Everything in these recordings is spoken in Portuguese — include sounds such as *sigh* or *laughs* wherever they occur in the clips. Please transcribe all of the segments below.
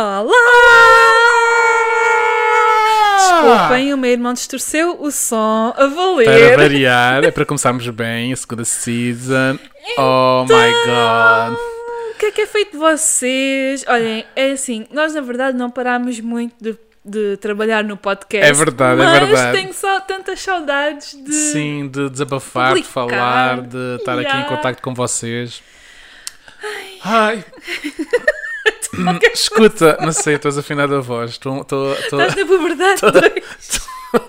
Olá! Desculpem, o meu irmão distorceu o som a Para valer. variar, é para começarmos bem a segunda season. Oh my god. O que é que é feito de vocês? Olhem, é assim, nós na verdade não parámos muito de, de trabalhar no podcast. É verdade, é mas verdade. tenho só tantas saudades de. Sim, de desabafar, de Publicar. falar, de estar aqui em Yeah. contacto com vocês. Ai. Hum, *laughs* *laughs* Escuta, não sei, estou desafinado a voz. Estou, estou, estou, Estás na puberdade dois.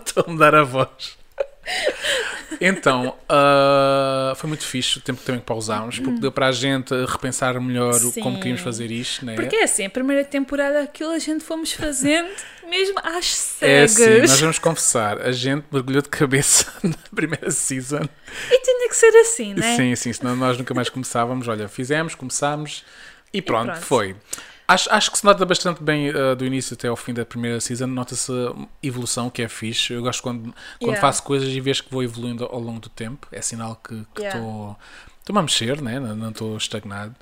estou a mudar a voz. Então, ah, foi muito fixe o tempo que também pausámos, porque deu para a gente repensar melhor o- como Sim. queríamos fazer isto, né? Porque é assim, a primeira temporada aquilo a gente fomos fazendo *laughs* mesmo às É cegas. assim, nós vamos confessar, a gente mergulhou de cabeça *laughs* na primeira season. E tinha que ser assim, né? Sim, sim, senão nós nunca mais começávamos. Olha, fizemos, começámos e pronto, pronto. foi. Acho, acho que se nota bastante bem uh, do início até ao fim da primeira season, nota-se a evolução, que é fixe. Eu gosto quando, quando Yeah. faço coisas e vejo que vou evoluindo ao longo do tempo. É sinal que estou Yeah. a mexer, né? não estou estagnado.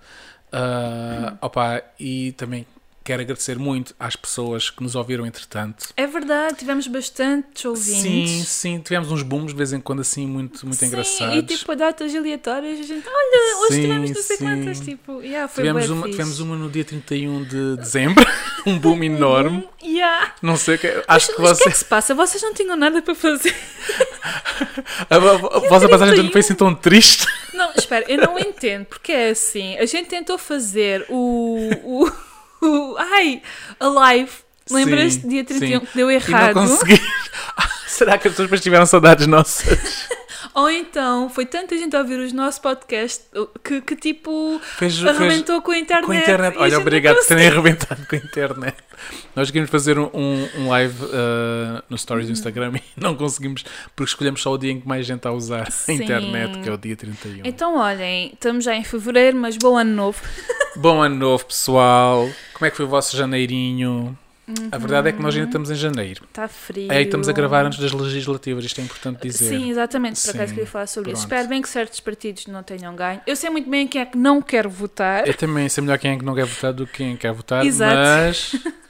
Uh, opa, e também quero agradecer muito às pessoas que nos ouviram entretanto. É verdade, tivemos bastantes ouvintes. Sim, sim, tivemos uns booms de vez em quando assim muito, muito Sim, engraçados. E tipo, a datas aleatórias, a gente, olha, hoje Sim, tivemos não sei quantas, tipo, yeah, foi Tivemos uma, fixe. tivemos uma no dia 31 de dezembro, *laughs* um boom enorme. Yeah. Não sei o que. Mas, Acho que mas o que é que se passa? Vocês não tinham nada para fazer. *laughs* A, a, a vossa passagem 31? não foi assim tão triste. *laughs* Não, espera, eu não entendo, porque é assim, a gente tentou fazer o. o, o ai, a live. Lembras-te? Dia 31 sim. que deu E errado. não consegui. *laughs* Será que as pessoas tiveram saudades nossas? Ou então foi tanta gente a ouvir os nossos podcasts que, que tipo Fez, arrebentou com a internet. com a internet. a Olha, gente obrigado por terem *laughs* arrebentado com a internet. Nós queríamos fazer um, um- live uh, no Stories do Instagram e não conseguimos, porque escolhemos só o dia em que mais gente a usar a Sim. internet, que é o dia 31. Então, olhem, estamos já em fevereiro, mas bom ano novo. Bom ano novo, pessoal. Como é que foi o vosso janeirinho? A verdade é que nós ainda estamos em janeiro. Está frio. É, estamos a gravar antes das legislativas, isto é importante dizer. Sim, exatamente, por acaso queria falar sobre isso. pronto. Espero bem que certos partidos não tenham ganho. Eu sei muito bem quem é que não quer votar. Eu também sei melhor quem é que não quer votar do que quem quer votar, Exato. mas. *laughs*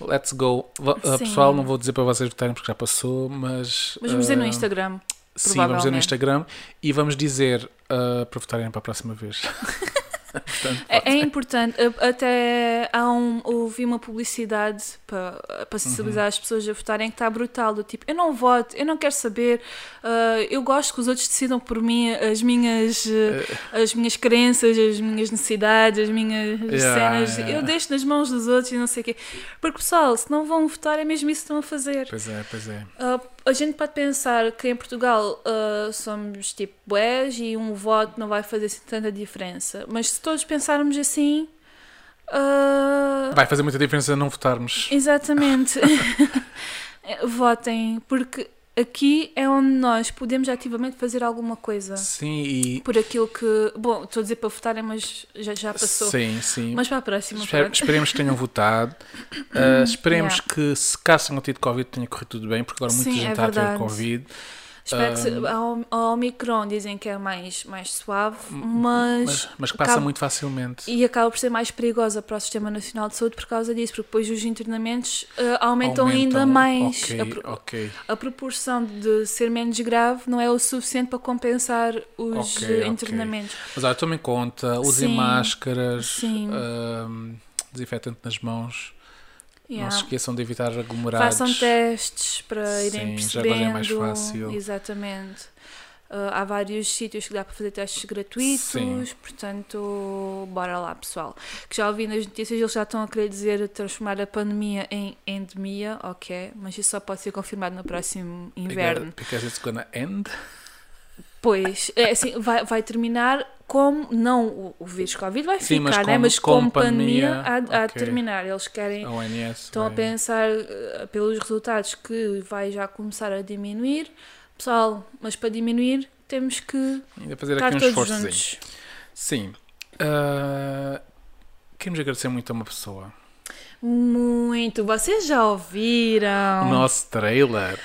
Let's go. Uh, Sim. pessoal, não vou dizer para vocês votarem porque já passou, mas. Mas vamos dizer no uh, Instagram. Sim, vamos dizer no. Instagram e vamos dizer uh, para votarem para a próxima vez. *laughs* Portanto, É, é importante, até há um, ouvi uma publicidade para, para sensibilizar Uhum. as pessoas a votarem que está brutal, do tipo, eu não voto, eu não quero saber, ah, eu gosto que os outros decidam por mim as minhas, eh, as minhas crenças, as minhas necessidades, as minhas Yeah, cenas, yeah. eu deixo nas mãos dos outros e não sei o quê. Porque pessoal, se não vão votar é mesmo isso que estão a fazer. Pois é, pois é. Ah, a gente pode pensar que em Portugal ah, somos tipo boés e um voto não vai fazer assim tanta diferença. Mas se todos pensarmos assim. ah, Vai fazer muita diferença não votarmos. exatamente. *laughs* *laughs* Votem, porque aqui é onde nós podemos ativamente fazer alguma coisa. Sim, e. Por aquilo que. Bom, estou a dizer para votarem, mas já, já passou. Sim, sim. Mas para a próxima. Pronto. esperemos que tenham *laughs* votado. Uh, esperemos Yeah. que, se caso tenham tido Covid, tenha corrido tudo bem, porque agora muita Sim, gente é está a ter. Covid. Espero que se, ao Omicron dizem que é mais, mais suave, mas, Mas, mas que passa acaba- muito facilmente. e acaba por ser mais perigosa para o Sistema Nacional de Saúde por causa disso, porque depois os internamentos eh, aumentam, ainda mais. Ok, A, pro- ok. a proporção de ser menos grave não é o suficiente para compensar os Ok, eh, internamentos. Mas olha, tomem conta, usem Sim, máscaras, sim. ahm, desinfetante nas mãos. Não Yeah. se esqueçam de evitar aglomerados. Façam testes para irem Sim, já percebendo. é mais fácil. Exatamente. Uh, há vários sítios que dá para fazer testes gratuitos, Sim. portanto, bora lá, pessoal. Que já ouvi nas notícias, eles já estão a querer dizer transformar a pandemia em endemia, ok, mas isso só pode ser confirmado no próximo inverno. Because it's gonna end. Pois, é assim, vai, vai terminar como, não o, o vírus Covid vai Sim, mas ficar, né? como- mas como, pandemia, pandemia, de ok. terminar. Eles querem A ONS. Estão a vai- pensar eh, pelos resultados que vai já começar a diminuir. Pessoal, mas para diminuir temos que Ainda fazer estar aqui um esforço. Sim. Ah, queremos agradecer muito a uma pessoa. Muito. Vocês já ouviram? O nosso trailer.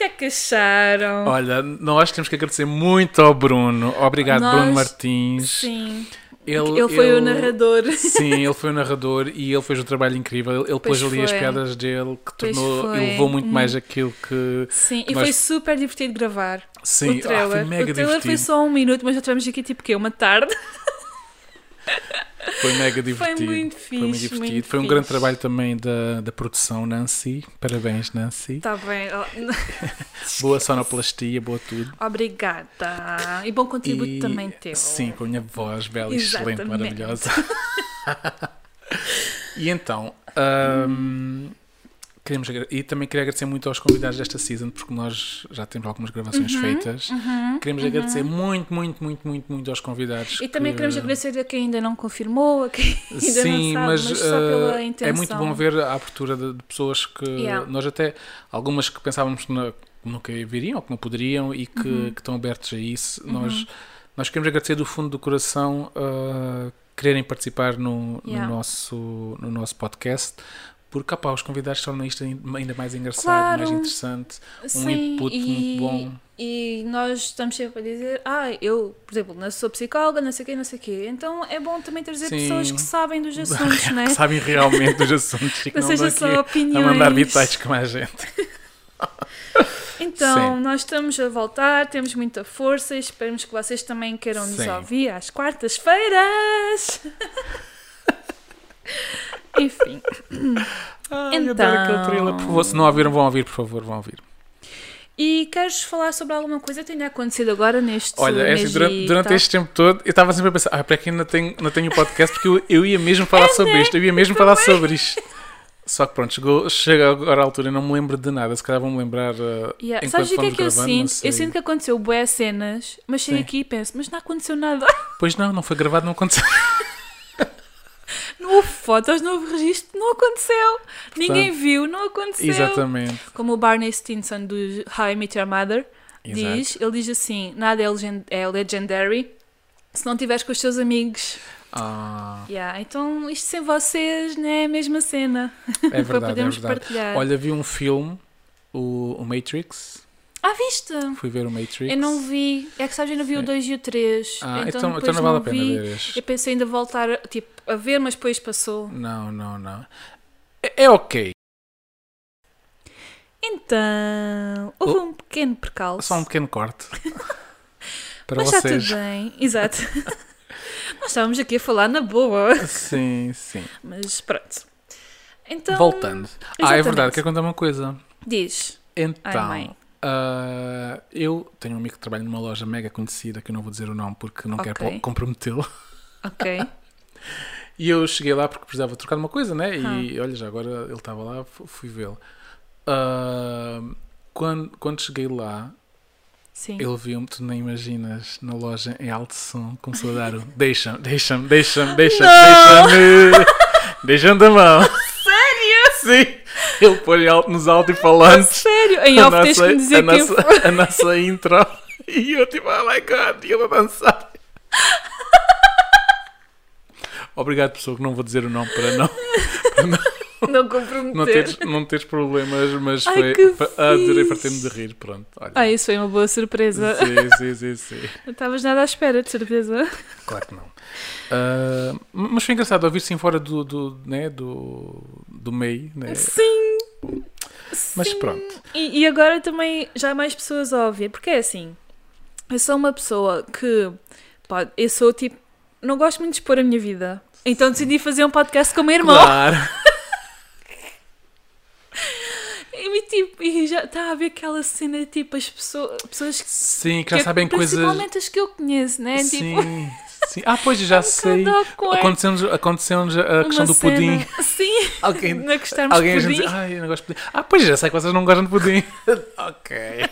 O que é que acharam? Olha, nós temos que agradecer muito ao Bruno. Obrigado, Nós- Bruno Martins. Sim. Ele, Ele foi o ele- narrador. *laughs* Sim, ele foi o narrador e ele fez um trabalho incrível. Ele, Pois pôs ali as foi. piadas dele que tornou foi. e levou muito Hum. mais aquilo que. Sim, e Nós- foi super divertido gravar Sim, o trailer. ah, foi mega o trailer divertido. foi só um minuto, mas já tivemos aqui tipo quê? Uma tarde. Foi mega Foi divertido. muito fixe. Foi muito divertido. muito foi um fixe. grande trabalho também da, da produção, Nancy. Parabéns, Nancy. Tá bem. *laughs* Boa sonoplastia, boa tudo. Obrigada. E bom contributo E- também teu. Sim, com a minha voz bela, e excelente, Exatamente. maravilhosa. *laughs* e então, ahm, queremos, e também queria agradecer muito aos convidados desta season, porque nós já temos algumas gravações Uhum, feitas. Queremos agradecer muito, muito, muito, muito, muito aos convidados. E também que- queremos agradecer a quem ainda não confirmou, a quem *laughs* ainda Sim, não sabe, mas, mas, uh, intenção. é muito bom ver a abertura de, de pessoas que Yeah. nós até, algumas que pensávamos que nunca viriam ou que não poderiam e que, Uhum. que estão abertos a isso. Nós, nós queremos agradecer do fundo do coração uh, quererem participar no, Yeah. no, nosso, no nosso podcast. Porque opá, os convidados tornam isto ainda mais engraçado, Claro. mais interessante. Um Sim, input e, muito bom. E nós estamos sempre a dizer, ah, eu, por exemplo, não sou psicóloga, não sei o quê, não sei o quê. Então é bom também trazer Sim. pessoas que sabem dos *laughs* assuntos, não é? que sabem realmente dos assuntos e que *laughs* Não não, seja só opiniões. a mandar bitites como a gente. *laughs* Então, Sim. nós estamos a voltar, temos muita força e esperamos que vocês também queiram nos Sim. ouvir às quartas-feiras. Enfim. Ai, eu adoro aquele Então. trailer. Favor, se não ouviram, vão ouvir, por favor, vão ouvir. E queres falar sobre alguma coisa que tenha acontecido agora neste Olha, é assim, durante, e durante este tempo todo, eu estava sempre a pensar, ah, para que ainda tenho, não tenho podcast, porque eu, eu ia mesmo falar *laughs* É, sobre né? isto, eu ia mesmo falar sobre isto. Só que pronto, chegou, chega agora a altura, eu não me lembro de nada, se calhar vão me lembrar uh, Yeah. enquanto Sabes o que é que eu gravando, não sinto? Eu sinto que aconteceu boé cenas, mas chego Sim. aqui e penso, mas não aconteceu nada. Pois não, não foi gravado, não aconteceu. *laughs* Não houve fotos, não houve registro, não aconteceu. Ninguém viu, não aconteceu. Exatamente. Como o Barney Stinson do How I Met Your Mother Exato. diz, ele diz assim: nada é, é legendary se não estiveres com os teus amigos. Ah, Yeah, então isto sem vocês não é a mesma cena. é *laughs* para verdade, é podermos verdade. partilhar. Olha, vi um filme, o, o Matrix, Ah, viste? fui ver o Matrix. Eu não vi. É que sabes, eu não vi o Sim. 2 e o 3. Ah, então, então, então, não vale a pena vi. ver este. Eu pensei ainda voltar tipo, a ver, mas depois passou. Não, não, não. É, é ok. Então, houve Oh. um pequeno percalço. Só um pequeno corte. *laughs* Para mas vocês. tudo bem. Exato. *laughs* Nós estávamos aqui a falar na boa. Sim, sim. Mas pronto. Então. Voltando. Ah, é exatamente. verdade, quero contar uma coisa. Diz. Então, mãe. Ah, eu tenho um amigo que trabalha numa loja mega conhecida, que eu não vou dizer o nome porque não quero Ok. po- comprometê-lo. Ok. E eu cheguei lá porque precisava trocar uma coisa, né? E Ah. olha, já agora ele estava lá, fu- fui vê-lo. Ah, quando, quando cheguei lá, Sim. ele viu-me, tu nem imaginas, na loja em alto som, começou a dar o deixa-me, deixa-me, deixa-me, deixa-me, deixa-me, deixa-me da mão. Sério? Sim. *laughs* Ele põe nos alto-falantes. *laughs* Sério? Em off tens que me dizer a quem nossa, foi. a nossa intro. *laughs* E eu tipo, oh my god, e ele a dançar. Obrigado, pessoa, que não vou dizer o nome para não, Não comprometer. não, teres, não teres problemas, mas Ai, foi. adorei fixe. fartei-me de rir, pronto. Olha. Ah, isso foi uma boa surpresa. Sim, sim, sim, sim. Não estavas nada à espera, de certeza. Claro que não. Ah, mas foi engraçado ouvir-se fora do, do, né, do, do meio, né? Sim. Mas Sim. pronto. E, e agora também já mais pessoas ouvem. Porque é assim, eu sou uma pessoa que, pá, eu sou tipo, não gosto muito de expor a minha vida. Então decidi fazer um podcast com o meu irmão. Claro. *laughs* E, tipo, e já está a ver aquela cena, tipo, as pessoas, pessoas que, Sim, que já que- sabem coisas. Principalmente as que eu conheço, né? Sim, Tipo, sim. Ah, pois já *laughs* um sei. Aconteceu-nos aconteceu a questão Uma do cena- pudim. Sim, *laughs* Alguém, não gostarmos alguém a de gente pudim. diz, ai, eu não gosto de pudim. Ah, pois já sei que vocês não gostam de pudim. *laughs* ok.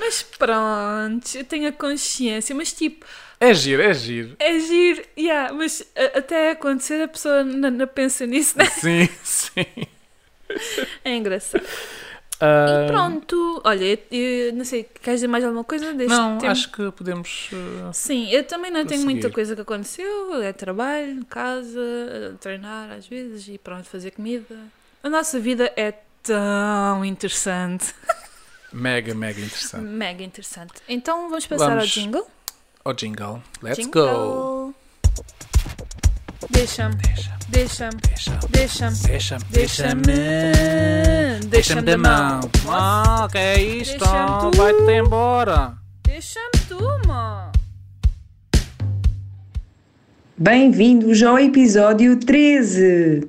Mas pronto, eu tenho a consciência. Mas tipo, É giro, é giro. é giro. Yeah, mas a- até acontecer a pessoa não, não pensa nisso, né? Sim, sim. É engraçado. Ah, E pronto, olha, eu, eu não sei, queres dizer mais alguma coisa deste Não, tempo? acho que podemos. ah, Sim, eu também não tenho muita coisa que aconteceu. É trabalho, casa, treinar às vezes e pronto, fazer comida. A nossa vida é tão interessante. mega, mega interessante. Mega interessante. Então vamos passar ao Vamos. jingle. ao jingle. Let's Jingle. go! Deixa-me, Deixa, deixa-me, deixa, deixa-me, deixa, deixa-me, deixa-me. Deixa-me da mão. Ah, que é isto? Deixa-me tu. Vai-te embora. Deixa-me tu, mano. Bem-vindos ao episódio 13.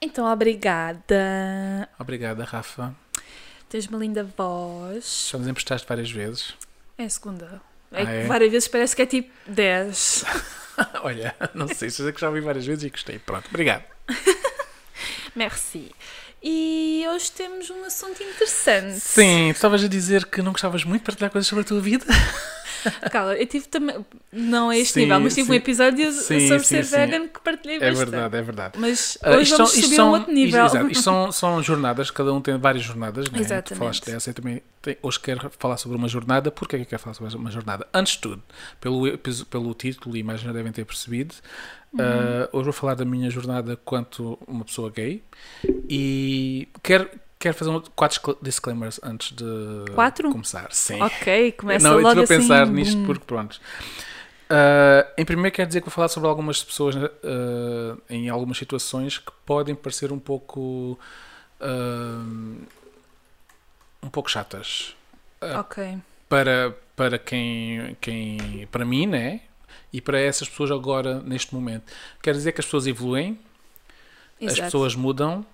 Então, obrigada. Obrigada, Rafa. Tens uma linda voz. Já nos emprestaste várias vezes. É a segunda. É Ah, que é? várias vezes parece que é tipo 10. *laughs* *laughs* Olha, não sei, sei que já ouvi várias vezes e gostei. Pronto, obrigado. *laughs* Merci. E hoje temos um assunto interessante. Sim, tu estavas a dizer que não gostavas muito de partilhar coisas sobre a tua vida? *laughs* Calma, eu tive também. Não a este Sim, nível, mas tive um sim. episódio Sim, sobre ser vegan que partilhei É bastante. verdade, é verdade. Mas Ah, hoje isto vamos são- subir a um outro nível. Isto, isto são, são jornadas, cada um tem várias jornadas, né? Tu Exatamente. falaste dessa e também hoje quero falar sobre uma jornada. Porquê que eu quero falar sobre uma jornada? Antes de tudo, pelo, pelo título e imagem já devem ter percebido, ah, hoje vou falar da minha jornada quanto uma pessoa gay e quero, quero fazer um, quatro discla- disclaimers antes de Quatro? começar. Sim. Ok, *laughs* começa Não, eu logo estive a assim. pensar nisto bum. porque, pronto. Ah, em primeiro, quero dizer que vou falar sobre algumas pessoas ah, em algumas situações que podem parecer um pouco. ah, um pouco chatas. Ok. Para, para quem, quem. Para mim, né? E para essas pessoas agora, neste momento. Quero dizer que as pessoas evoluem, as Exato. pessoas mudam.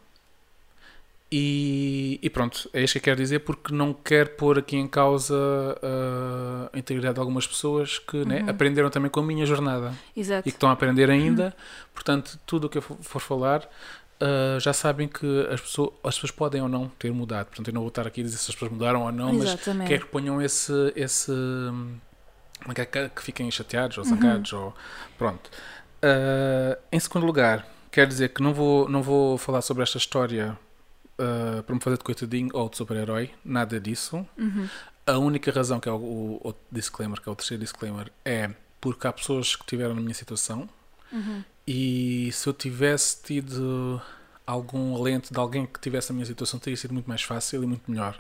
E, e pronto, é isto que eu quero dizer porque não quero pôr aqui em causa uh, a integridade de algumas pessoas que né, Uhum. aprenderam também com a minha jornada Exato. e que estão a aprender ainda. Portanto, tudo o que eu for falar uh, já sabem que as pessoas, as pessoas podem ou não ter mudado. Portanto, eu não vou estar aqui a dizer se as pessoas mudaram ou não, mas Exatamente. quero que ponham esse. esse é que, é que- que fiquem chateados ou Uhum. zangados. Ou, pronto. Uh, em segundo lugar, quero dizer que não vou, não vou falar sobre esta história uh, para me fazer de coitadinho ou de super-herói, nada disso. Uhum. A única razão que é o, o, o disclaimer, que é o terceiro disclaimer, é porque há pessoas que estiveram na minha situação Uhum. e se eu tivesse tido algum alento de alguém que tivesse a minha situação, teria sido muito mais fácil e muito melhor.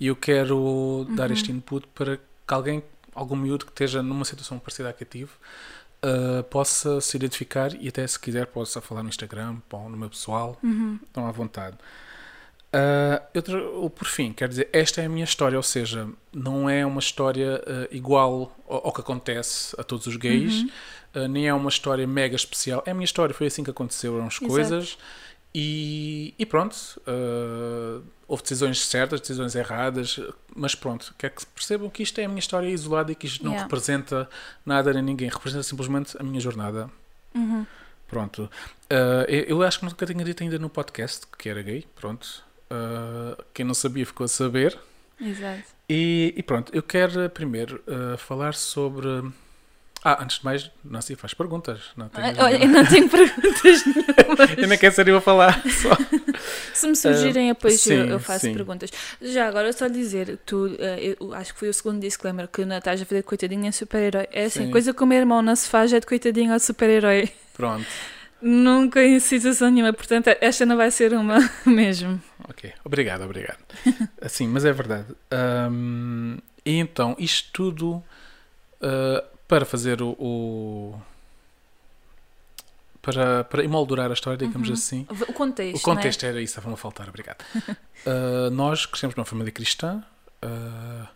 E eu quero dar Uhum. este input para que alguém, algum miúdo que esteja numa situação parecida à que eu tive, uh, possa se identificar e até se quiser possa falar no Instagram, ou no meu pessoal, Uhum. estão à vontade. Ah, outro, por fim, quer dizer, esta é a minha história, ou seja, não é uma história ah, igual ao, ao que acontece a todos os gays, Uhum. ah, nem é uma história mega especial. É a minha história, foi assim que aconteceram as Exato. coisas e, e pronto. houve decisões certas, decisões erradas, mas pronto, quer que percebam que isto é a minha história isolada e que isto não Yeah. representa nada nem ninguém, representa simplesmente a minha jornada. Uhum. Pronto. Eu, eu acho que nunca tinha dito ainda no podcast que era gay. Pronto. Ah, quem não sabia ficou a saber. Exato. E, e pronto, eu quero primeiro ah, falar sobre. Ah, antes de mais, Nancy faz perguntas. Não tenhas Olha, eu não tenho perguntas *laughs* nenhumas. eu nem quero ser eu a falar. Só. Se me surgirem depois sim, eu, faço sim. perguntas. Já agora só dizer, tu, eh, eu acho que foi o segundo disclaimer que não estás a fazer de coitadinho nem super-herói. É assim, Sim. coisa que o meu irmão não se faz é de coitadinho ou de super-herói. Pronto. Nunca em situação nenhuma, portanto esta não vai ser uma *laughs* mesmo. Ok. Obrigado, obrigado. *laughs* Assim, mas é verdade. Ahm, e então, isto tudo ah, para fazer o. o- para, para emoldurar a história, digamos Uhum. assim. O contexto, O contexto era isso, estava-me a faltar, obrigado. Uh, *laughs* nós crescemos numa família cristã, uh,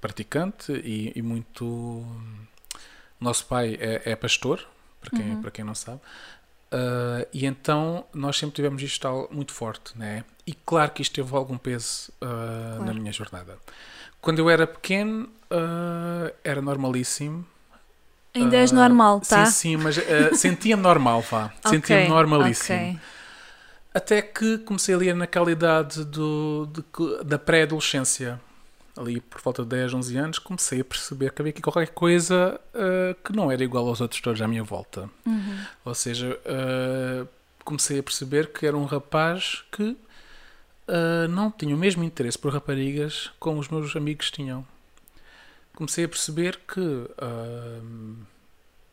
praticante e, e muito. Nosso pai é, é pastor, para quem, Uhum. para quem não sabe. Uh, e então nós sempre tivemos isto muito forte, né? E claro que isto teve algum peso uh, na Claro. minha jornada. Quando eu era pequeno, uh, era normalíssimo. Ainda és normal, tá? Sim, sim, mas sentia-me normal, vá. *laughs* Sentia-me Ok, normalíssimo. ok. Até que comecei ali naquela idade do, de da pré-adolescência, ali por volta de 10, 11 anos, comecei a perceber que havia aqui qualquer coisa ah, que não era igual aos outros todos à minha volta. Uhum. Ou seja, ah, comecei a perceber que era um rapaz que ah, não tinha o mesmo interesse por raparigas como os meus amigos tinham. Comecei a perceber que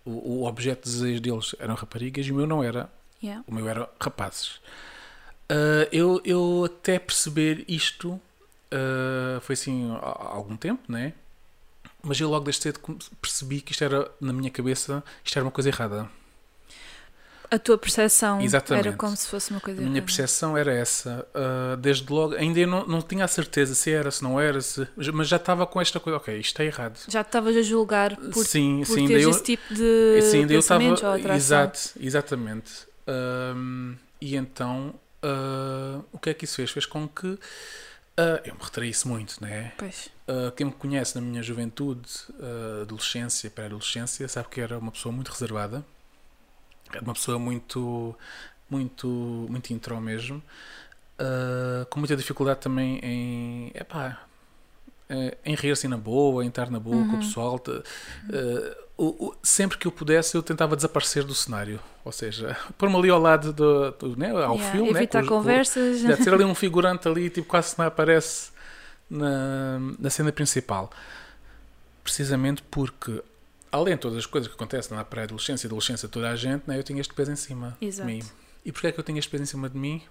o, o objeto de desejo deles eram raparigas e o meu não era. Yeah. O meu era rapazes. Eu, eu até perceber isto ah, foi assim há, algum tempo, né? mas eu logo desde cedo percebi que isto era, na minha cabeça, isto era uma coisa errada. A tua percepção Exatamente. era como se fosse uma coisa A minha errada. percepção era essa. Ah, desde logo, ainda eu não, não tinha a certeza se era, se não era, se, mas já estava com esta coisa, ok, isto é errado. Já estavas a julgar por, sim, por sim, teres eu, esse tipo de sim, daí eu estava. Exato, exatamente. Ahm, e então, o que é que isso fez? Fez com que ah, eu me retraísse muito, né? Pois. Uh, quem me conhece na minha juventude, uh, adolescência, pré-adolescência, sabe que era uma pessoa muito reservada, era uma pessoa muito, muito, muito intro mesmo, uh, com muita dificuldade também em, epá, eh, em rir-se na boa, em estar na boa com o pessoal. de- uh, o- o- sempre que eu pudesse, eu tentava desaparecer do cenário, ou seja, *laughs* pôr-me ali ao lado do, do- né, ao Yeah, filme, né, Evitar os- com- conversas. Ser ali um *laughs* figurante ali, tipo, quase não aparece na, na cena principal. Precisamente porque, além de todas as coisas que acontecem na pré-adolescência e adolescência, toda a gente, né, eu tinha este peso em cima Exato. de mim. E porquê é que eu tenho este peso em cima de mim?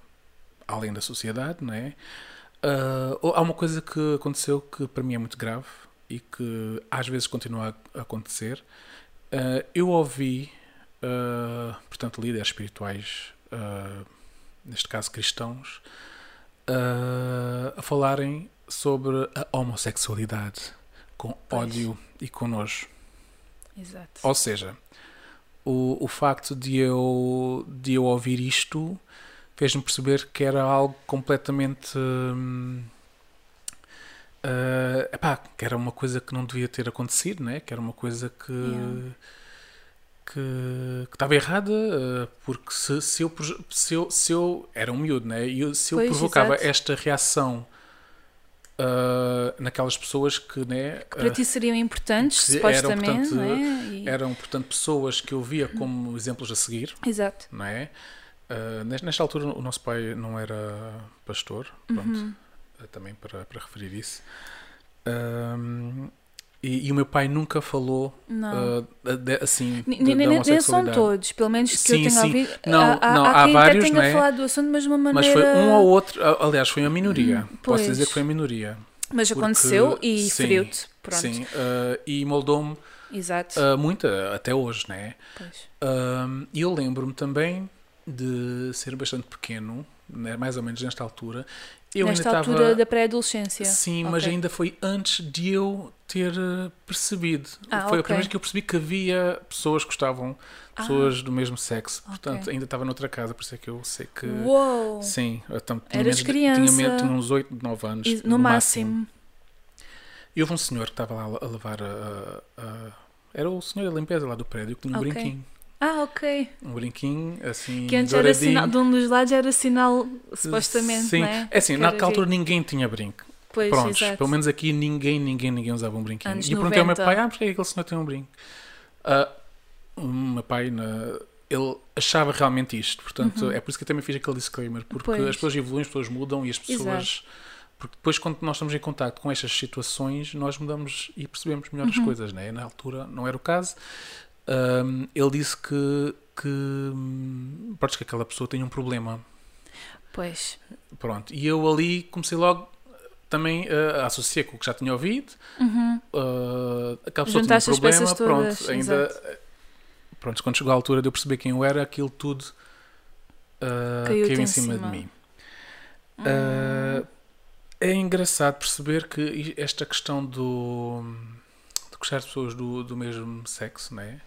Além da sociedade, não é? Ah, há uma coisa que aconteceu que para mim é muito grave e que às vezes continua a acontecer. Ah, eu ouvi, ah, portanto, líderes espirituais, ah, neste caso cristãos, a falarem sobre a homossexualidade com Pois. ódio e com nojo. Exato. Ou seja, o, o facto de eu, de eu ouvir isto fez-me perceber que era algo completamente. hum, ah, epá, que era uma coisa que não devia ter acontecido, né? que era uma coisa que. Yeah. Que, que estava errada, ah, porque se, se, eu, se, eu, se eu era um miúdo, né? e eu- se eu Pois, provocava exato. esta reação ah, naquelas pessoas que, né, Que para ti seriam importantes, que eram, supostamente, portanto, é? E- eram, portanto, pessoas que eu via como exemplos a seguir, Exato. não é? Nesta, nesta altura, o nosso pai não era pastor, pronto, Uhum. Ah, também para, para referir isso. Ahm, e, e o meu pai nunca falou ah, de- assim. Nem, de- nem- são todos, pelo menos que Sim, eu tenho sim. ouvido. Não, há, não, há há quem vários, tenha não é? falado do assunto, mas de uma Mas maneira. foi um ou outro, aliás, foi uma minoria. Posso pois. dizer que foi uma minoria. Mas porque- aconteceu e feriu-te. Pronto. Sim, ah, e moldou-me ah, muito, até hoje, né? Pois. Um, E eu lembro-me também de ser bastante pequeno, né, mais ou menos nesta altura. Eu Nesta ainda altura estava. da pré-adolescência. Sim, mas Ok. ainda foi antes de eu ter eh, percebido. Ah, foi a ok. primeira vez que eu percebi que havia pessoas que gostavam, pessoas do mesmo sexo. Ah. Portanto, ainda estava noutra casa, por isso é que eu sei que. Uou! Sim, eu tam- tinha, Eras menos criança. tinha, menos- tinha uns 8, 9 anos. E no, máximo. E houve um senhor que estava lá a levar a. a- era o senhor da limpeza lá do prédio que tinha um brinquinho. Ah, ok. Um brinquinho assim. Que antes era sinal, de um dos lados era sinal, supostamente, Sim, não é? assim, Que naquela altura ninguém tinha brinco. Pois, Prontos, exato. pelo menos aqui ninguém, ninguém, ninguém usava um brinquinho. Anos e eu perguntei ao meu 90. pai, ah, porque é que aquele senhor tem um brinco? Ah, o meu pai, na- ele achava realmente isto. Portanto, é por isso que eu também fiz aquele disclaimer. Porque Uhum. Pois. as pessoas evoluem, as pessoas mudam e as pessoas... Porque depois, quando nós estamos em contato com estas situações, nós mudamos e percebemos melhor Uhum. as coisas, né? Na altura não era o caso. Ahm, ele disse que, que, hum, pronto, que aquela pessoa tinha um problema. Pois. Pronto, e eu ali comecei logo também uh, a associar com o que já tinha ouvido. Uhum. Uh, aquela pessoa tinha um Juntaste problema, peças todas, pronto, ainda. Pronto, quando chegou a altura de eu perceber quem eu era, aquilo tudo uh, Caiu-te caiu em em cima, cima. de mim. Hum. Uh, é engraçado perceber que esta questão do de gostar de pessoas do, do mesmo sexo, né?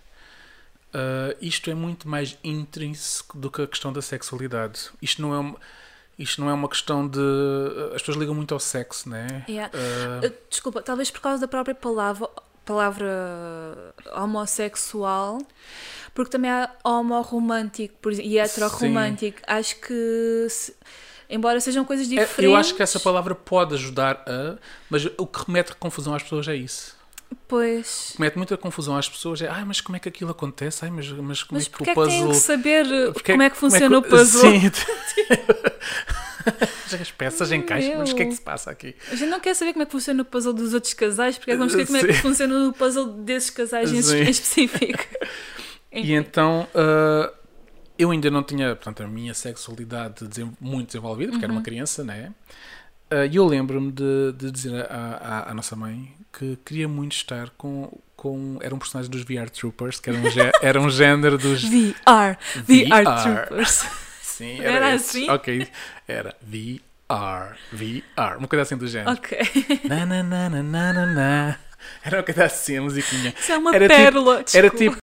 Uh, isto é muito mais intrínseco do que a questão da sexualidade. Isto não é uma, isto não é uma questão de. As pessoas ligam muito ao sexo, né? Yeah. Uh, Desculpa, talvez por causa da própria palavra, palavra homossexual, porque também há exemplo, e heteroromântico. Acho que, se- embora sejam coisas é- diferentes. eu acho que essa palavra pode ajudar a. Mas o que remete confusão às pessoas é isso. Pois. Remete muita confusão às pessoas é. Ai, mas como é que aquilo acontece? Ai, mas, mas como Mas é que o é que têm puzzle. que saber uh, Porque como é que funciona que- o *laughs* puzzle? Sim. *laughs* As peças encaixam, mas o que é que se passa aqui? A gente não quer saber como é que funciona o puzzle dos outros casais, porque é que vamos saber como é que funciona o puzzle desses casais em, Sim. *laughs* em específico. E então ah, eu ainda não tinha portanto, a minha sexualidade muito desenvolvida, porque era Uhum. uma criança, né? Ah, E eu lembro-me de, de dizer à, à, à nossa mãe que queria muito estar com. com era um personagem dos VR Troopers, que era um, *laughs* era um género dos. VR, VR, VR. Troopers. *laughs* Sim, Era esse. assim? Ok, era VR, VR, uma coisa assim do género. Ok. Na, na, na, na, na, na. Era uma coisa assim, a musiquinha. Isso é uma Era tipo- pérola. Era desculpa. tipo.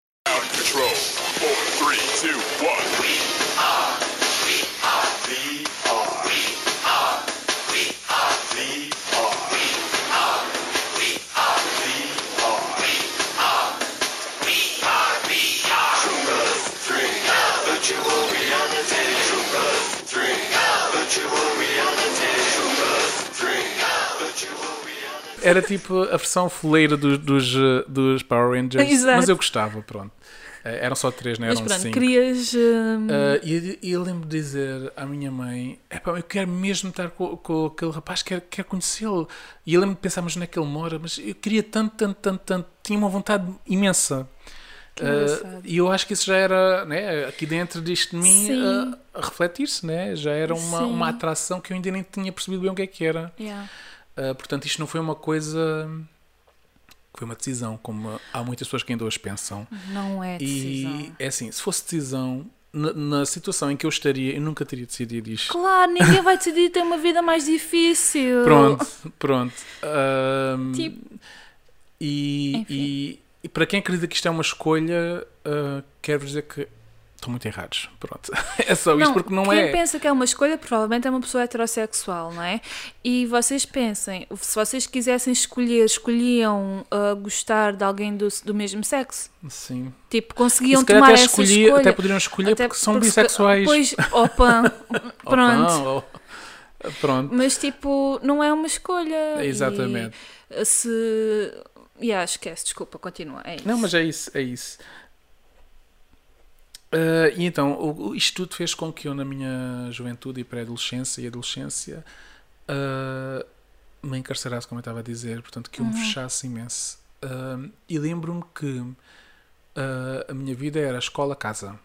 Era tipo a versão foleira dos, dos, eh, dos Power Rangers. Exato. Mas eu gostava, pronto. Eh, Eram só três, não Mas eram pronto, cinco. querias. hum, Ah, e, e eu lembro de dizer à minha mãe: eu quero mesmo estar com, com aquele rapaz, quero, quero conhecê-lo. E eu lembro de pensar, mas onde é que ele mora? Mas eu queria tanto, tanto, tanto, tanto. Tinha uma vontade imensa. Engraçado. e eu acho que isso já era, né, aqui dentro disto de mim, ah, a refletir-se, né? Já era uma, Sim. uma atração que eu ainda nem tinha percebido bem o que é que era. yeah. Ah, portanto, isto não foi uma coisa. Foi uma decisão, como há muitas pessoas que ainda hoje pensam. Não é decisão. E é assim, se fosse decisão, na, na situação em que eu estaria, eu nunca teria decidido isto. Claro, ninguém vai decidir ter uma vida mais difícil. Pronto, pronto. Ahm, Tipo, e, e, e para quem acredita que isto é uma escolha, ah, quero dizer que estão muito errados. Pronto. *laughs* É só isto, porque não quem é. pensa que é uma escolha provavelmente é uma pessoa heterossexual, não é? E vocês pensem, se vocês quisessem escolher, escolhiam ah, gostar de alguém do, do mesmo sexo? Sim. Tipo, conseguiam tomar até, essa escolhi, escolha? até poderiam escolher Até porque são porque se- bissexuais. Pois, opa, *laughs* *laughs* pronto. não, ou- Pronto. Mas tipo, não é uma escolha. Exatamente. E, se. Yeah, esquece, desculpa, continua. É isso. Não, mas é isso, é isso. Ah, e então, o, o- isto tudo fez com que eu, na minha juventude e pré-adolescência e adolescência, ah, me encarcerasse, como eu estava a dizer, portanto, que eu me fechasse imenso. Ah, e lembro-me que a minha vida era escola-casa.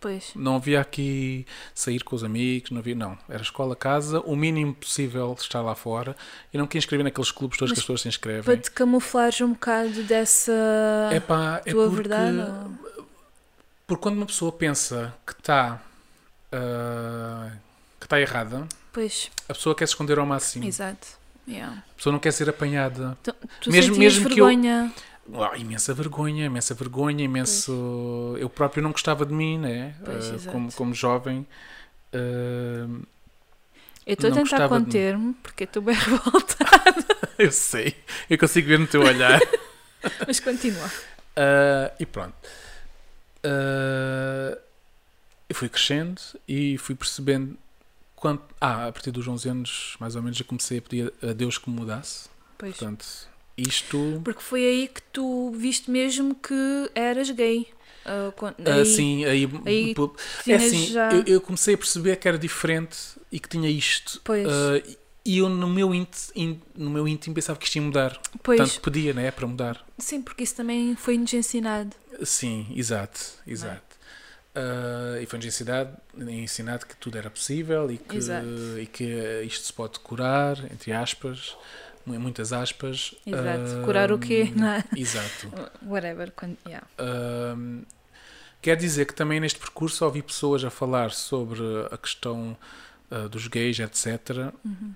Pois. Não havia aqui sair com os amigos, não havia, não. Era escola-casa, o mínimo possível de estar lá fora. E não queria inscrever naqueles clubes todos Mas que as pessoas se Para inscrevem. te camuflares um bocado dessa é tua porque, verdade. ou- porque quando uma pessoa pensa que está ah, que está errada, Pois, a pessoa quer se esconder ao máximo. exato. Yeah. A pessoa não quer ser apanhada. Tu, tu Mesmo- mesmo que eu- vergonha. Ah, imensa vergonha, imensa vergonha, imenso. Eu próprio não gostava de mim, né? Pois, exato. como, como jovem. Ah, Eu estou a tentar conter-me porque estou bem *laughs* revoltada. *laughs* eu sei, eu consigo ver no teu olhar. Mas continua. Ah, e pronto. Ah, eu fui crescendo e fui percebendo. Quanto, ah, a partir dos 11 anos, mais ou menos, já comecei a pedir a Deus que me mudasse. Pois. Portanto, isto. Porque foi aí que tu viste mesmo que eras gay. Ah, quando- ah, aí sim, aí. aí é assim, já- eu, eu comecei a perceber que era diferente e que tinha isto. Pois. Ah, e eu, no meu, ínt- in- no meu íntimo, pensava que isto ia mudar. Pois, Tanto podia, né? Para mudar. sim, porque isso também foi-nos ensinado. Sim, exato, exato. Ah, e foi-nos ensinado, ensinado que tudo era possível e que, Exato. e que isto se pode curar, entre aspas, mu- muitas aspas. Exato. Ah, Curar o quê? Não é? Exato. *laughs* Whatever. Quando, yeah. Ah, quer dizer que também neste percurso ouvi pessoas a falar sobre a questão dos gays, etc. Uhum.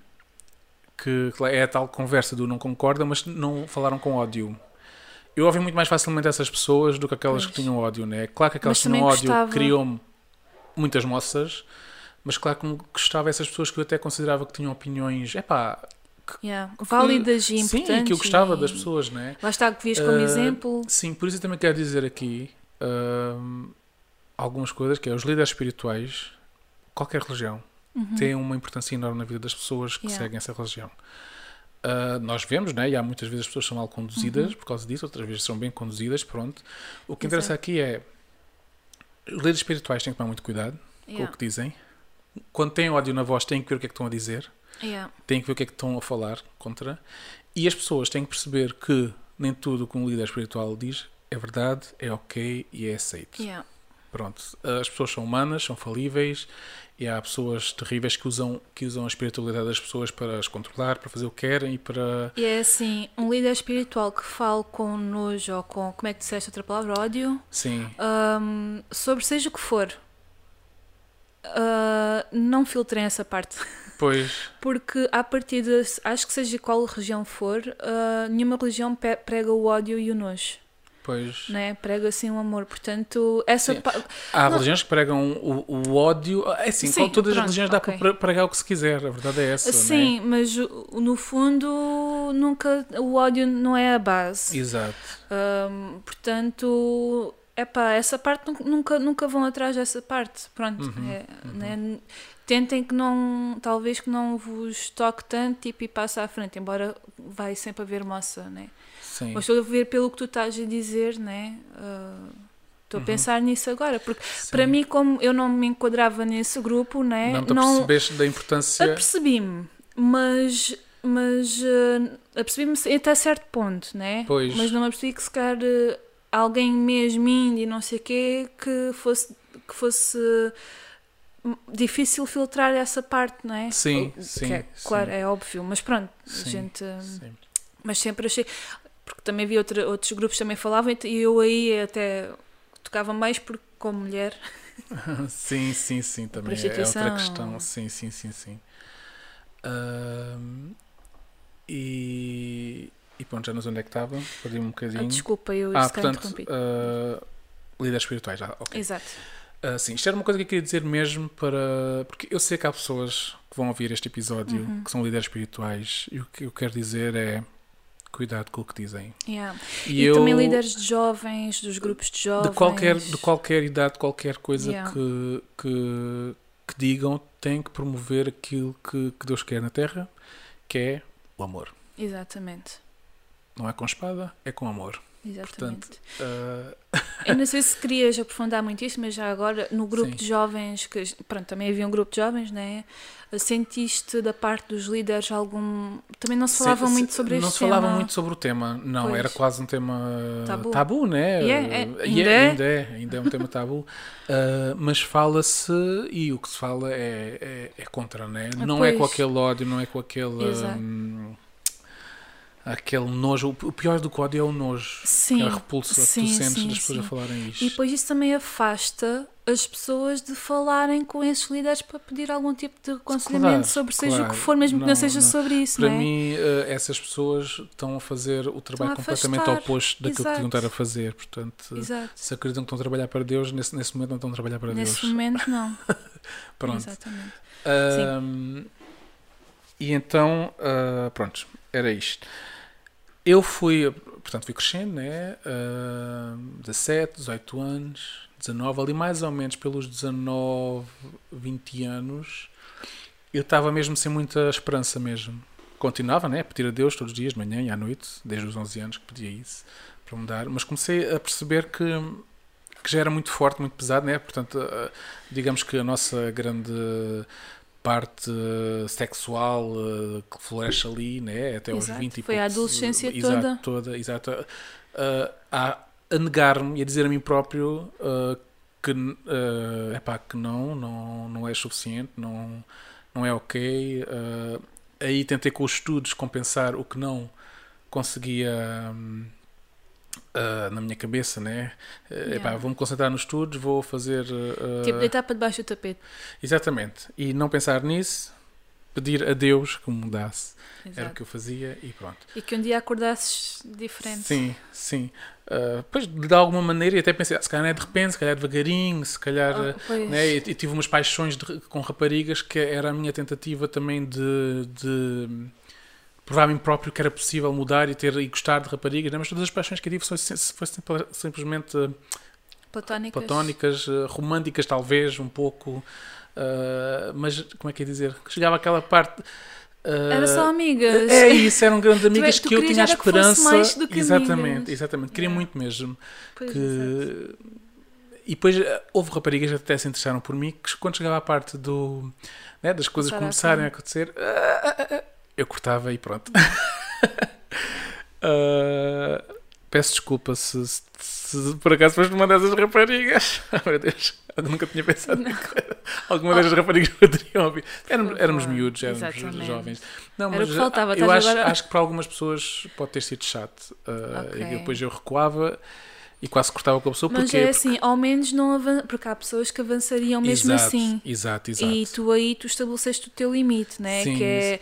Que é a tal conversa do não concorda, mas não falaram com ódio. Eu ouvi muito mais facilmente essas pessoas do que aquelas que Pois. tinham ódio, né? Claro que aquelas que tinham ódio gostava- criou-me muitas moças, mas claro que me gostava essas pessoas que eu até considerava que tinham opiniões, epá, Yeah. Válidas e sim, importantes. que eu gostava e- das pessoas, né? Lá está, que vias como Ah, exemplo. Sim, por isso eu também quero dizer aqui ahm, algumas coisas, que é os líderes espirituais, qualquer religião, têm uma importância enorme na vida das pessoas que Uhum. Yeah. seguem essa religião. Ah, nós vemos, né? e há muitas vezes as pessoas são mal conduzidas Uhum. por causa disso, outras vezes são bem conduzidas, pronto. O que Exato. interessa aqui é os líderes espirituais têm que tomar muito cuidado com Yeah. o que dizem. Quando têm ódio na voz, têm que ver o que é que estão a dizer Yeah. têm que ver o que é que estão a falar contra. E as pessoas têm que perceber que nem tudo o que um líder espiritual diz é verdade, é ok e é aceito. Yeah. Pronto, as pessoas são humanas, são falíveis e há pessoas terríveis que usam, que usam a espiritualidade das pessoas para as controlar, para fazer o que querem e para. E é assim, um líder espiritual que fala com nojo ou com, como é que disseste outra palavra? Ódio, Sim, hum, sobre seja o que for, ah, não filtrem essa parte. *laughs* pois, Porque, à partida, acho que seja qual religião for, ah, nenhuma religião prega o ódio e o nojo, pois. né? prega assim o amor. Portanto, essa pa- Há Não. religiões que pregam o, o ódio. É assim, Sim, com todas as pronto, religiões dá ok. para pregar o que se quiser, a verdade é essa. Sim, mas o- no fundo, nunca o ódio não é a base. É? Exato. Hum, portanto, epá, essa parte nun- nunca, nunca vão atrás dessa parte. Pronto, Uhum, é, né? tentem que não, talvez que não vos toque tanto tipo, e passe à frente, embora vai sempre haver moça, né? Sim. Mas estou a ver pelo que tu estás a dizer, né? Ah, Estou a pensar nisso agora, porque Uhum. Sim. para mim, como eu não me enquadrava nesse grupo, né? Não te apercebeste da importância. Apercebi-me, mas, mas uh, apercebi-me até certo ponto, né? Pois. Mas não me apercebi que se calhar uh, alguém mesmo indie, não sei o quê, que fosse, que fosse uh, difícil filtrar essa parte, não é? Sim, O- que sim, é, Claro, sim. é óbvio, mas pronto, a Sim, gente. uh, Sim. Mas sempre achei. Porque também vi outra, outros grupos que também falavam e eu aí até tocava mais porque, como mulher. *laughs* sim, sim, sim, também é outra questão. Sim, sim, sim, sim. Ahm, e, e pronto, já não sei onde é que estava, perdi-me um Ah, bocadinho. desculpa, eu Ah, portanto, interrompi. ah, líderes espirituais, já, ok. Exato. Ah, sim, isto era uma coisa que eu queria dizer mesmo para. Porque eu sei que há pessoas que vão ouvir este episódio Uhum. que são líderes espirituais e o que eu quero dizer é cuidado com o que dizem. Yeah. E, E, eu, também líderes de jovens, dos grupos de jovens. de qualquer, de qualquer idade, qualquer coisa Yeah. que, que, que digam, têm que promover aquilo que, que Deus quer na Terra, que é o amor. Exatamente. Não é com espada, é com amor. Exatamente. Ah, *laughs* Eu não sei se querias aprofundar muito isso, mas já agora, no grupo Sim. de jovens, que pronto, também havia um grupo de jovens, né? Sentiste da parte dos líderes algum. Também não se falava sim, muito sobre Não este se falava tema. muito sobre o tema, não, Pois. era quase um tema Tabu. tabu, né? E é, é, E ainda é. ainda é, ainda é um tema tabu. Ah, *laughs* mas fala-se, e o que se fala é, é, é contra, né? Ah, Não é com pois. aquele ódio, não é com aquele. Exato. hum, aquele nojo. O pior do que o ódio é o nojo. Sim. Aquela repulsa que tu sim, sentes sim, das pessoas a sim. falarem isto. E depois isso também afasta as pessoas de falarem com esses líderes para pedir algum tipo de aconselhamento Claro, sobre seja o claro. que for, mesmo que Não, não seja não. sobre isso, Para não é? mim, eh, essas pessoas estão a fazer o trabalho a completamente oposto daquilo que Exato. deviam estar a fazer. Portanto, Exato. se acreditam que estão a trabalhar para Deus, nesse, nesse momento não estão a trabalhar para Nesse Deus. momento, não. *laughs* Pronto. Exatamente. Ahm, e então, ah, pronto, era isto. Eu fui, portanto, fui crescendo, né? Ah, 17, 18 anos, 19, ali mais ou menos pelos 19, 20 anos, eu estava mesmo sem muita esperança mesmo. Continuava, né? A pedir a Deus todos os dias, de manhã e à noite, desde os 11 anos que pedia isso para mudar, mas comecei a perceber que, que já era muito forte, muito pesado, né? Portanto, ah, digamos que a nossa grande parte eh, sexual eh, que floresce ali, né? até aos Exato. 20 e Foi a adolescência exato, toda. toda exato, eh, a, a negar-me e a dizer a mim próprio eh, que, eh, epá, que não, não, não é suficiente, não, não é ok. eh, aí tentei com os estudos compensar o que não conseguia hum, ah, na minha cabeça, né? Eh, Yeah. epá, vou-me concentrar nos estudos, vou fazer. eh, Tipo, deitar para debaixo do tapete. Exatamente. E não pensar nisso, pedir a Deus que me mudasse. Era o Exato. que eu fazia e pronto. E que um dia acordasses diferente. Sim, sim. Ah, Depois, de alguma maneira, e até pensei, ah, se calhar não é de repente, se calhar devagarinho, se calhar. Ah, pois. né? E, e tive umas paixões de- com raparigas que era a minha tentativa também de, de provar mim próprio que era possível mudar e ter e gostar de raparigas, né? mas todas as paixões que eu tive foram, simplesmente ah, Platónicas. platónicas, eh, românticas talvez, um pouco, eh, mas como é que é dizer? Chegava aquela parte. eh, Era só amigas. É isso, eram grandes *laughs* amigas tu que eu tinha a que esperança. mais do que exatamente, amigas. exatamente. Queria Yeah. muito mesmo. Pois. Que... E depois eh, houve raparigas que até se interessaram por mim, que quando chegava à parte do, né, das coisas Começar a começarem a acontecer, ah, eu cortava e pronto. *laughs* Ah, peço desculpa se, se- se por acaso foste uma dessas raparigas. Oh, *laughs* meu Deus, eu nunca tinha pensado que alguma dessas raparigas poderiam ouvir. Éramos, éramos miúdos, éramos Exatamente. jovens. Não, Era mas que faltava, eu estás acho, agora- acho que para algumas pessoas pode ter sido chato. Uh, Ok. E depois eu recuava e quase cortava com a pessoa. Mas Porquê? é assim, ao menos não avança. Porque há pessoas que avançariam mesmo exato, assim. Exato, exato. E tu aí tu estabeleceste o teu limite, né? Sim, que é.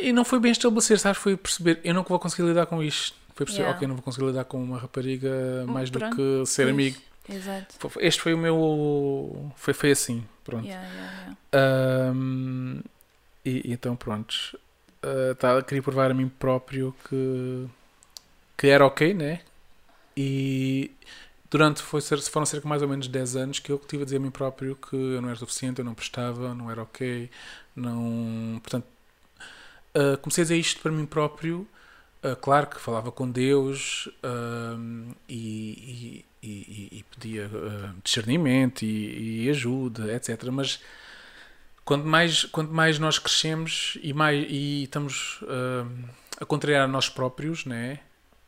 E não foi bem estabelecer, sabes? Foi perceber, eu não vou conseguir lidar com isto. Foi perceber, Yeah. ok, não vou conseguir lidar com uma rapariga mais do que ser amigo. Exato. Este foi o meu. Foi, foi assim, pronto. Yeah, yeah. Ahm, e, e então, pronto. Ah, tá, queria provar a mim próprio que, que era ok, né? E durante foi, ser- foram cerca mais ou menos 10 anos que eu tive a dizer a mim próprio que eu não era suficiente, eu não prestava, não era ok, não. Portanto, ah, comecei a dizer isto para mim próprio. Ah, claro que falava com Deus ahm, e, e, e- pedia ah, discernimento e, ajuda, etc. Mas quanto mais, quanto mais nós crescemos e, mais, e estamos ah, a contrariar a nós próprios, né?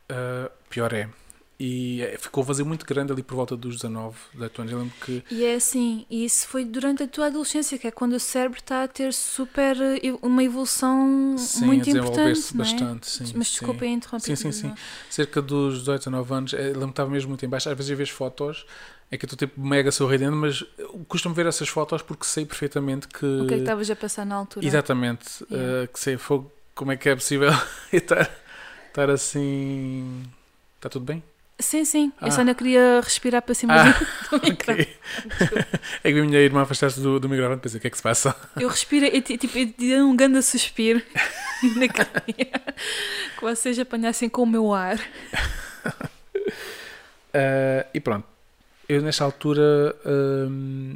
Ah, pior é. E eh, ficou vazio muito grande ali por volta dos 19, 18 anos. Eu lembro que E é assim, e isso foi durante a tua adolescência, que é quando o cérebro está a ter super eh, uma evolução sim, muito a importante. não é? bastante. Sim, Mas sim. desculpa aí interromper. Sim, sim, sim. cerca dos 18, 19 anos, eh, lembro que estava mesmo muito em baixo. Às vezes eu vejo fotos, é que eu estou tipo mega sorridente, mas custa-me ver essas fotos porque sei perfeitamente que. O que é que estavas a passar na altura? Exatamente, Yeah. eh, que sei fogo, como é que é possível *laughs* estar, estar assim. Está tudo bem? Sim, sim. Ah. Eu só não queria respirar para cima Ah, *laughs* do microfone. Ok. é que a minha irmã afastaste do, do microfone e pensei, o que é que se passa? Eu respiro e ti- tipo, eu dei um grande suspiro *laughs* na caminha. Que vocês apanhassem com o meu ar. Eh, e pronto, eu nesta altura ehm,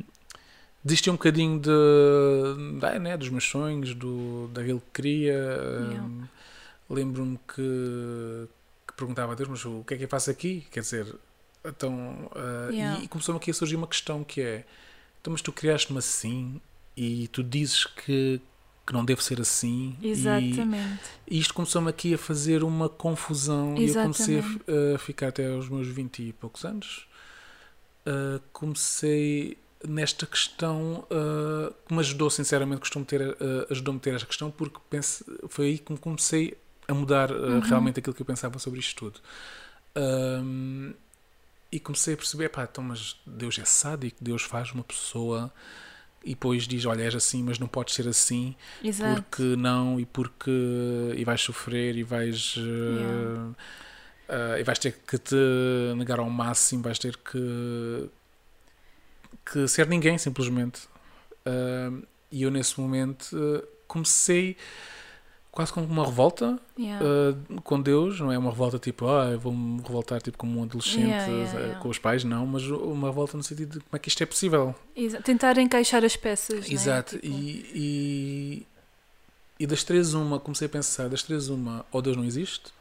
desisti um bocadinho de, da- né, dos meus sonhos, do, daquilo que queria. Yeah. ehm, Lembro-me que perguntava a Deus, mas o que é que eu faço aqui? Quer dizer, então. eh, Yeah. E, e começou-me aqui a surgir uma questão que é: então, mas tu criaste-me assim e tu dizes que, que não deve ser assim. Exatamente. e isto começou-me aqui a fazer uma confusão e eu comecei a, Exatamente. a ficar até aos meus 20 e poucos anos. Uh, comecei nesta questão uh, que me ajudou, sinceramente, costumo ter, uh, ajudou-me a ter esta questão porque pense, foi aí que me comecei a mudar uh, Uhum. realmente aquilo que eu pensava sobre isto tudo. Um, e comecei a perceber, pá, então, mas Deus é sádico, Deus faz uma pessoa e depois diz, olha, és assim, mas não podes ser assim Exato. porque não e porque e vais sofrer e vais eh, Yeah. eh, e vais ter que te negar ao máximo vais ter que que ser ninguém simplesmente e eu nesse momento eh, comecei quase como uma revolta Yeah. uh, com Deus, não é uma revolta tipo, ah, eu vou-me revoltar tipo como um adolescente Yeah, uh, yeah. com os pais, não, mas uma revolta no sentido de como é que isto é possível. Exa- Tentar encaixar as peças. né? Exato, Tipo, e, e, e das três uma, comecei a pensar, das três uma, ou Deus não existe,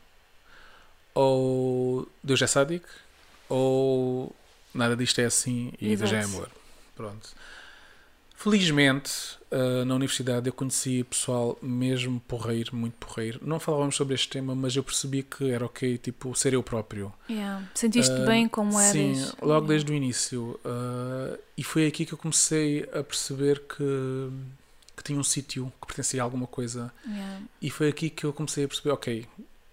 ou Deus é sádico, ou nada disto é assim e Deus é Exato. amor. Pronto. Felizmente, ah, na universidade eu conheci pessoal mesmo porreiro, muito porreiro. Não falávamos sobre este tema, mas eu percebi que era ok, tipo, ser eu próprio. yeah. Sentiste Ah, bem como eras? Sim, logo desde o início. Ah, e foi aqui que eu comecei a perceber que, que tinha um sítio, que pertencia a alguma coisa. Yeah. E foi aqui que eu comecei a perceber, ok,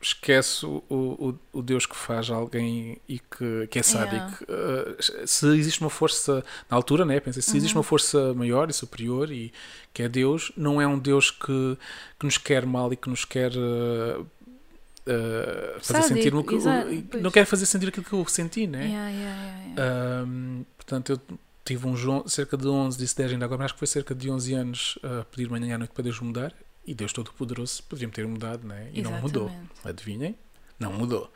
esquece o, o, o Deus que faz alguém e que, que é sádico. Ah, se existe uma força, na altura, né, pensei, se existe Uhum. uma força maior e superior e que é Deus, não é um Deus que, que nos quer mal e que nos quer... ah, ah, fazer Sádico, sentir o que o- não quer fazer sentir aquilo que eu senti, né? Yeah, yeah, yeah, yeah. Ahm, portanto, eu tive uns cerca de 11, disse 10 ainda agora, mas acho que foi cerca de 11 anos a pedir manhã à noite para Deus mudar. E Deus Todo-Poderoso podia-me ter mudado, né? E não mudou. Exatamente. Adivinhem? Não mudou.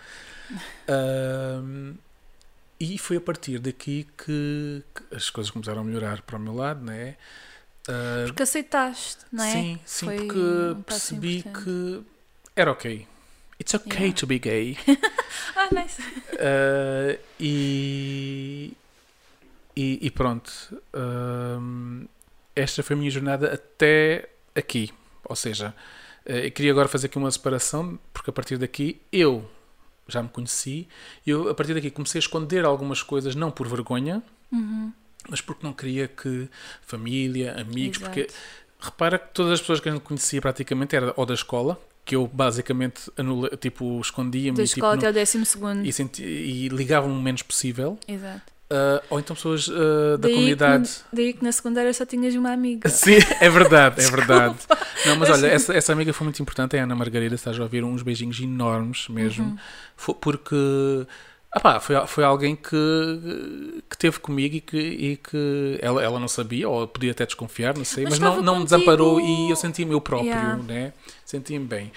*laughs* Ahm, e foi a partir daqui que, que as coisas começaram a melhorar para o meu lado, né? Ah, Porque aceitaste, não é? Sim, sim, Foi porque um percebi importante. que era ok. It's okay Yeah. to be gay. *laughs* Ah, nice. Uh, e, e, e pronto. Um, esta foi a minha jornada até aqui. Ou seja, uh, eu queria agora fazer aqui uma separação, porque a partir daqui eu já me conheci. E eu, a partir daqui, comecei a esconder algumas coisas, não por vergonha, mas porque não queria que família, amigos, Exato. porque repara que todas as pessoas que a gente conhecia praticamente era ou da escola, que eu basicamente anula, tipo, escondia-me Da tipo, escola não- até o décimo segundo. e, senti- e ligava-me o menos possível. Exato. Ah, ou então pessoas ah, da Daí comunidade. Que, daí que na secundária só tinhas uma amiga. *laughs* Sim, é verdade, é *laughs* verdade. Não, mas olha, essa, essa amiga foi muito importante, é a Ana Margarida, estás a ouvir uns beijinhos enormes mesmo, Uhum. Foi porque ah pá, foi, foi alguém que, que teve comigo e que, e que ela, ela não sabia, ou podia até desconfiar, não sei, Mas mas, não, não me desamparou e eu senti-me eu próprio, Yeah. né? Senti-me bem.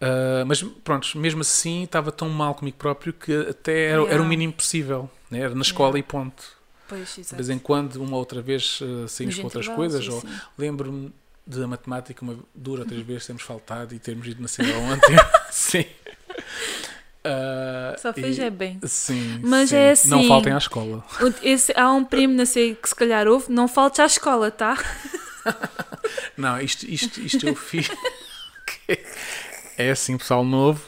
Ah, mas pronto, mesmo assim estava tão mal comigo próprio que até era, era Yeah. o mínimo possível, né? era na escola e ponto. Pois, De vez em quando, uma outra vez, uh, saímos com outras coisas. Ou lembro-me da matemática, uma duas ou três *laughs* vezes termos faltado e termos ido na cidade ontem. *laughs* sim. Uh, Só fez e- é bem. Sim. Mas sim. é assim- Não faltem à escola. Esse, há um primo, não sei, que se calhar houve, não faltes à escola, tá? *laughs* Não, isto, isto, isto eu fiz. é assim, pessoal novo.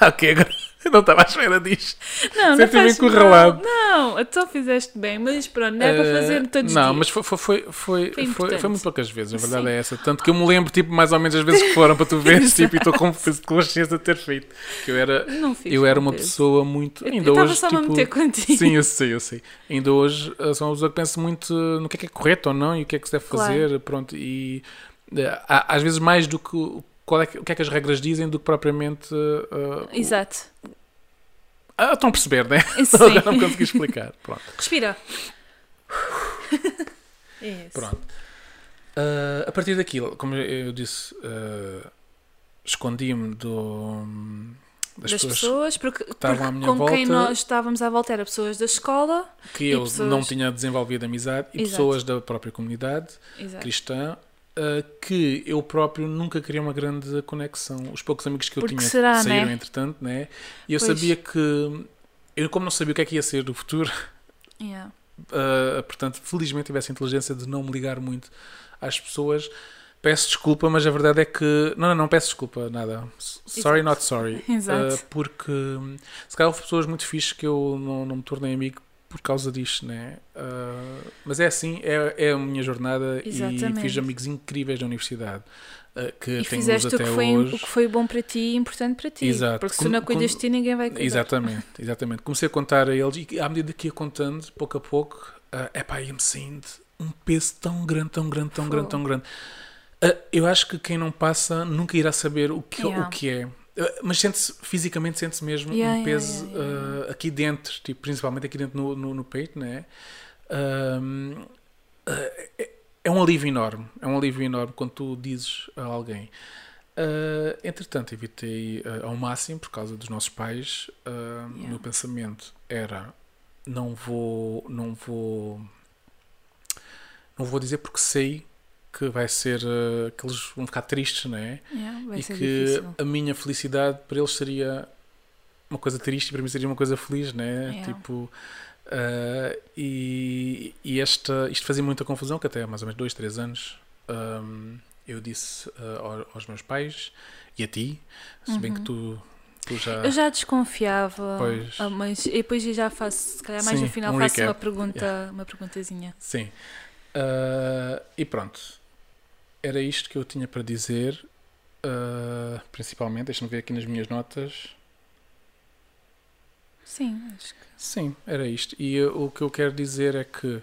ok, agora eu não estava à espera disto. Não, não Senti-me faz encurralado. Não, não, tu fizeste bem, mas pronto, não é para fazer Uh, todos os Não, dias. mas foi, foi, foi, foi, Foi foi, foi muito poucas vezes, a verdade Sim. é essa. Tanto que eu me lembro, tipo, mais ou menos as vezes que foram para tu *laughs* veres, tipo, e estou com consciência de ter feito. Que eu era, Não fiz. eu era não uma pessoa muito. Eu Ainda estava hoje, só a tipo, meter contigo. Sim, eu sei, eu sei. Ainda hoje uh, sou uma pessoa que pensa muito no que é que é correto ou não e o que é que se deve Claro. fazer. Pronto, e há- às vezes mais do que qual é que, o que é que as regras dizem do que propriamente. uh, o- Exato. Ah, estão a perceber, né? *laughs* Sim. Agora não consegui explicar. Pronto. Respira. É isso. Pronto. Ah, a partir daquilo, como eu disse, ah, escondi-me do, das, das pessoas, pessoas, porque, estavam porque à minha com quem volta. nós estávamos à volta eram pessoas da escola. que eu pessoas- não tinha desenvolvido amizade e Exato. pessoas da própria comunidade Exato. cristã ah, que eu próprio nunca queria uma grande conexão. Os poucos amigos que eu Porque tinha será, saíram né? entretanto, né? E eu Pois. sabia que eu como não sabia o que é que ia ser do futuro, *laughs* Yeah. Uh, portanto, felizmente tivesse a inteligência de não me ligar muito às pessoas. Peço desculpa, mas a verdade é que. Não, não, não peço desculpa, nada. Sorry, Exato. not sorry. *laughs* Exato. Uh, porque se calhar houve pessoas muito fixes que eu não, não me tornei amigo por causa disto, né? Uh, mas é assim, é, é a minha jornada e Exatamente. fiz amigos incríveis da universidade. uh, que E fizeste o que, foi, hoje. o que foi bom para ti e importante para ti. Exato. Porque se não cuidas de ti, ninguém vai cuidar. Exatamente, exatamente. Comecei a contar a eles e à medida que ia contando, pouco a pouco, é pá, ia-me saindo um peso tão grande, tão grande, tão grande, tão grande. Ah, eu acho que quem não passa nunca irá saber o que, Yeah. o que é. Ah, mas sente-se, fisicamente sente-se mesmo Yeah, um peso yeah, ah, aqui dentro, tipo, principalmente aqui dentro no, no, no peito, né? Ah, é, é um alívio enorme, é um alívio enorme quando tu dizes a alguém. Ah, entretanto, evitei ah, ao máximo por causa dos nossos pais. O Yeah. meu pensamento era: não vou, não vou, não vou dizer porque sei que vai ser ah, que eles vão ficar tristes, não é? Yeah, e que difícil. a minha felicidade para eles seria uma coisa triste e para mim seria uma coisa feliz, né? Yeah. Tipo, ah, e, e esta, isto fazia muita confusão, que até há mais ou menos dois, três anos ahm, eu disse ao- aos meus pais e a ti, se bem que tu, tu já. Uhum. Eu já desconfiava, Pois. ah, mas depois eu já faço, se calhar mais Sim, no final um faço recap. uma pergunta, uma perguntazinha. Sim. Ah, e pronto. Era isto que eu tinha para dizer. ah, principalmente, deixa-me ver aqui nas minhas notas. Sim, acho que. Sim, era isto. E uh, o que eu quero dizer é que.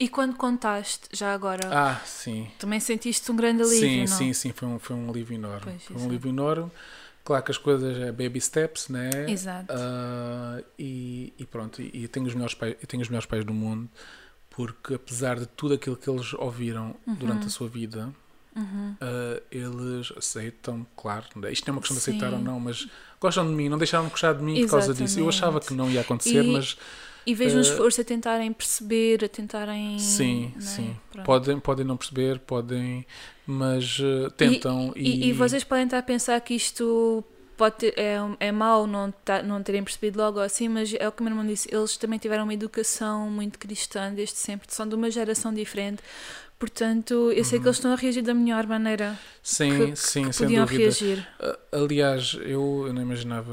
E quando contaste, já agora, Ah, sim. também sentiste um grande alívio, sim, não? sim, sim, foi um, foi um alívio enorme. Pois, foi um alívio enorme. Claro que as coisas é baby steps, né? Exato. Ah, e, e pronto, e, e tenho os melhores pais, eu tenho os melhores pais do mundo, porque apesar de tudo aquilo que eles ouviram durante a sua vida, Uhum. ah, eles aceitam, claro, isto não é uma questão de aceitar ou não, mas gostam de mim, não deixaram de gostar de mim por causa disso. Eu achava que não ia acontecer, E- mas E vejo um Eh, esforço a tentarem perceber, a tentarem. Sim, não é? sim. Pronto. Podem, podem não perceber, podem, mas eh, tentam e, E, e vocês podem estar a pensar que isto pode ter, é, é mau não, tá, não terem percebido logo assim, mas é o que o meu irmão disse, eles também tiveram uma educação muito cristã desde sempre, são de uma geração diferente, portanto, eu sei que eles estão a reagir da melhor maneira Sim, que, sim, que sem podiam reagir. Aliás, eu, eu não imaginava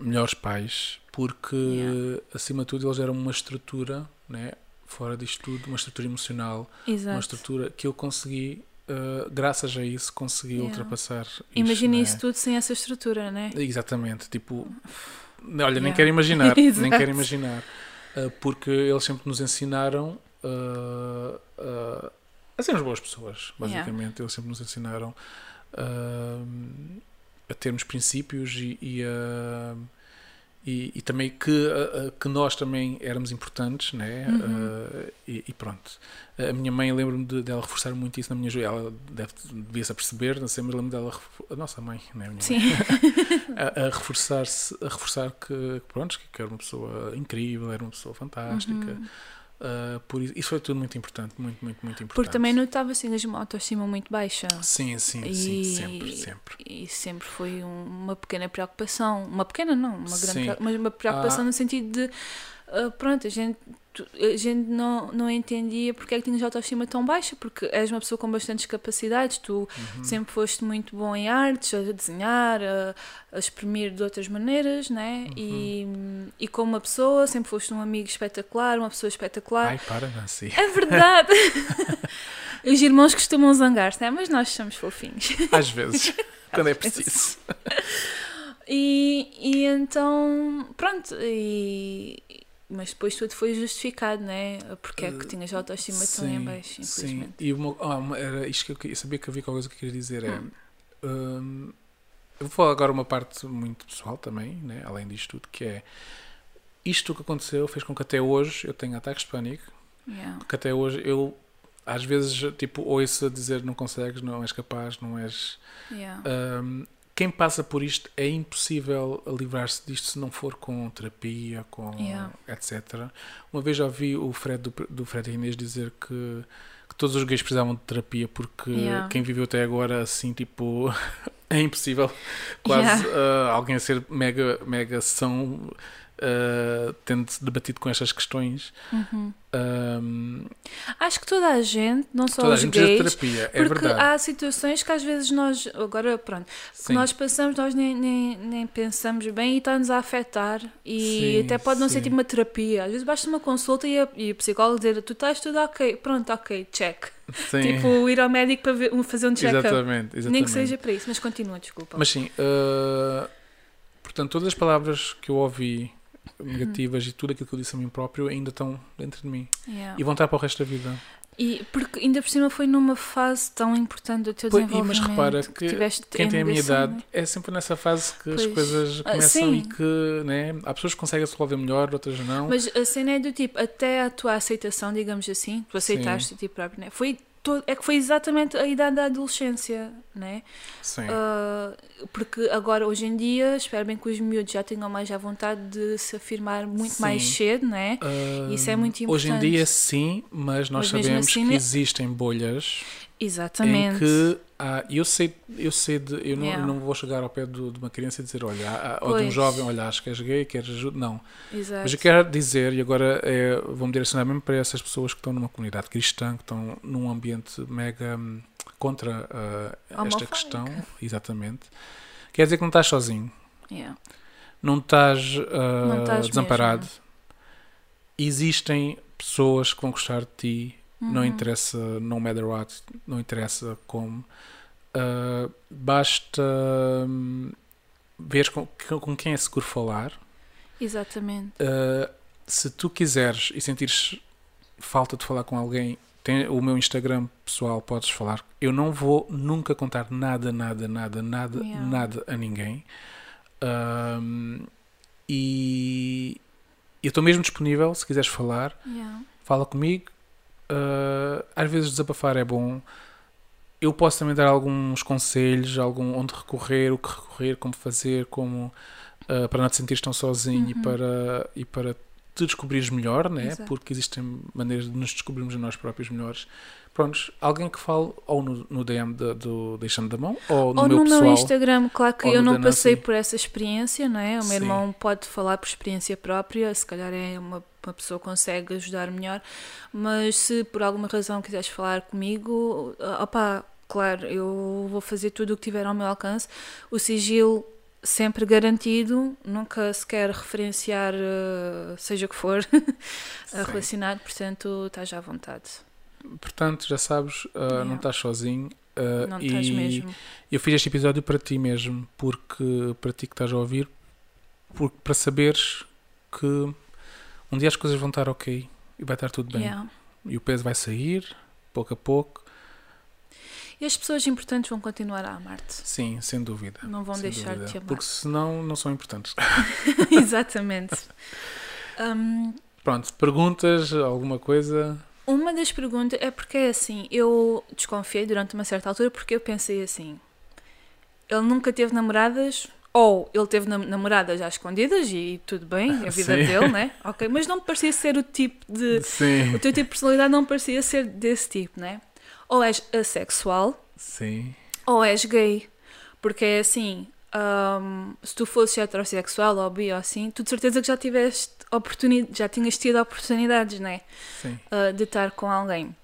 melhores pais, porque Yeah. acima de tudo eles eram uma estrutura, né? fora disto tudo, uma estrutura emocional, uma Exato. estrutura que eu consegui, uh, graças a isso, consegui Yeah. ultrapassar. Imagina né? isso tudo sem essa estrutura, né? Exatamente, tipo, olha, nem Yeah. quero imaginar, nem quero imaginar, *laughs* uh, porque eles sempre nos ensinaram uh, a sermos boas pessoas, basicamente. Eles sempre nos ensinaram a termos princípios e, e a. E, e também que, que nós também éramos importantes, né? Uhum. Uh, e, e pronto. A minha mãe, lembro-me de- dela reforçar muito isso na minha juventude. Ela deve, devia-se a perceber, não sei, mas lembro-me dela. A nossa mãe, né? A minha Sim. mãe *laughs* a, a reforçar-se, a reforçar que, pronto, que era uma pessoa incrível, era uma pessoa fantástica. Uhum. Uh, por isso, isso foi tudo muito importante, muito, muito, muito importante. Porque também notava assim uma autoestima muito baixa. Sim, sim, E- sim, sempre, sempre. E sempre foi um- uma pequena preocupação. Uma pequena não, uma grande Sim. mas uma preocupação Ah. no sentido de ah, pronto, a gente, a gente não, não entendia porque é que tinhas autoestima tão baixa, porque és uma pessoa com bastantes capacidades, tu Uhum. sempre foste muito bom em artes, a desenhar, a, a exprimir de outras maneiras, né? Uhum. E, e como uma pessoa, sempre foste um amigo espetacular, uma pessoa espetacular. Ai, para, Nancy. É verdade! *laughs* Os irmãos costumam zangar-se, né? mas nós somos fofinhos. Às vezes, *laughs* quando é preciso. E, e então, pronto, e, mas depois tudo foi justificado, né? Porque é que tinhas autoestima tão em baixo, Eh, sim. E uma, ah, uma- era isto que eu, queria- sabia que havia qualquer coisa que eu queria dizer. É, hum, eu vou falar agora uma parte muito pessoal também, né, além disto tudo, que é isto que aconteceu fez com que até hoje eu tenha ataques de pânico, Yeah. que até hoje eu às vezes tipo ouço a dizer não consegues, não és capaz, não és. Yeah. hum, quem passa por isto é impossível livrar-se disto se não for com terapia, com Yeah. etc. Uma vez já ouvi o Fred do, do Fred Inês dizer que, que todos os gays precisavam de terapia porque Yeah. quem viveu até agora assim tipo *laughs* é impossível *laughs* quase ah, alguém a ser mega mega são ah, tendo debatido com estas questões Uhum. Acho que toda a gente, não só toda a os gente precisa de gays, terapia é porque verdade há situações que às vezes nós, agora pronto, que Sim. nós passamos, nós nem, nem, nem pensamos bem e está-nos a afetar. E Sim, até pode não ser sim. tipo uma terapia. Às vezes basta uma consulta e, a, e o psicólogo dizer: Tu estás tudo ok, pronto, ok, check. Sim. Tipo, ir ao médico para ver- fazer um check-up. exatamente, exatamente. Nem que seja para isso, mas continua, desculpa. Mas sim, uh, portanto, todas as palavras que eu ouvi negativas e tudo aquilo que eu disse a mim próprio ainda estão dentro de mim Yeah. e vão estar para o resto da vida. E porque ainda por cima foi numa fase tão importante do teu Pois, desenvolvimento. mas repara que tiveste Quem tem a minha idade é sempre nessa fase que as Pois. coisas Ah, começam sim. e que né, há pessoas que conseguem se resolver melhor, outras não. Mas a cena é do tipo, até a tua aceitação, digamos assim, tu aceitaste a ti próprio, né? Foi todo, é que foi exatamente a idade da adolescência, né? Sim. Ah, porque agora, hoje em dia, espero bem que os miúdos já tenham mais à vontade de se afirmar muito Sim. mais cedo, né? Uh, isso é muito Hoje em importante. dia, sim, mas nós Mas sabemos assim, que né? existem bolhas Exatamente. em que há, eu sei, eu sei de, eu não, Yeah. não vou chegar ao pé do- de uma criança e dizer, olha, há- ou de um jovem, olha, acho que és gay, queres ajuda, não. Exato. Mas eu quero dizer, e agora é, vou-me direcionar mesmo para essas pessoas que estão numa comunidade cristã, que estão num ambiente mega hum, contra ah, esta questão, exatamente. Quer dizer que não estás sozinho, Yeah. não estás, ah, Não estás desamparado. mesmo. Existem pessoas que vão gostar de ti, não Uhum. interessa, no matter what, não interessa como. Ah, basta hum, ver com, com quem é seguro falar. Exatamente. Uh, se tu quiseres e sentires falta de falar com alguém, tem o meu Instagram pessoal, podes falar. Eu não vou nunca contar nada, nada, nada, nada, Yeah. nada a ninguém. Um, e eu estou mesmo disponível, se quiseres falar, Yeah. fala comigo. Uh, às vezes desabafar é bom. Eu posso também dar alguns conselhos, algum onde recorrer, o que recorrer, como fazer, como uh, para não te sentir tão sozinho e Uhum. para e para te descobrires melhor, né? Exato. Porque existem maneiras de nos descobrirmos a nós próprios melhores. Prontos, alguém que fale ou no, no DM da- do Deixando da Mão ou no Ou meu no pessoal. meu Instagram, claro que eu não passei por essa experiência, não é? O meu Sim. irmão pode falar por experiência própria, se calhar é uma, uma pessoa que consegue ajudar melhor, mas se por alguma razão quiseres falar comigo, ah, opá, claro, eu vou fazer tudo o que tiver ao meu alcance. O sigilo sempre garantido, nunca sequer referenciar, eh, seja o que for, *laughs* relacionado, portanto, estás à vontade. Portanto, já sabes, uh, Yeah. não estás sozinho. uh, Não e estás mesmo. eu fiz este episódio para ti mesmo, porque para ti que estás a ouvir, porque, para saberes que um dia as coisas vão estar ok e vai estar tudo bem. Yeah. E o peso vai sair, pouco a pouco. E as pessoas importantes vão continuar a amar-te. Sim, sem dúvida. Não vão sem deixar de dúvida. te amar. Porque senão não são importantes. *laughs* Exatamente. Hum, Pronto, perguntas, alguma coisa? uma das perguntas é porque é assim, eu desconfiei durante uma certa altura porque eu pensei assim, ele nunca teve namoradas, ou ele teve nam- namoradas às escondidas e tudo bem, é a *laughs* vida Sim. dele, né? Ok, mas não me parecia ser o tipo de. Sim. O teu tipo de personalidade não parecia ser desse tipo, né? Ou és assexual, Sim. ou és gay. Porque é assim, hum, se tu fosses heterossexual ou bi ou assim, tu de certeza que já tiveste oportunidade, já tinhas tido oportunidades, né? Sim. uh, de estar com alguém.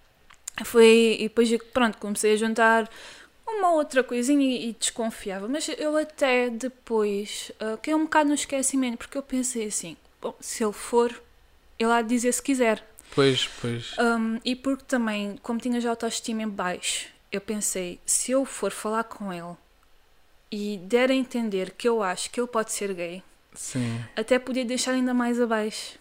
Foi, e depois, pronto, comecei a juntar uma outra coisinha e, e desconfiava. Mas eu até depois, uh, que é um bocado no esquecimento, porque eu pensei assim, bom, se ele for, ele há de dizer se quiser. Pois, pois. Um, e porque também, como tinha já autoestima em baixo, eu pensei, se eu for falar com ele e der a entender que eu acho que ele pode ser gay, Sim. até podia deixar ainda mais abaixo.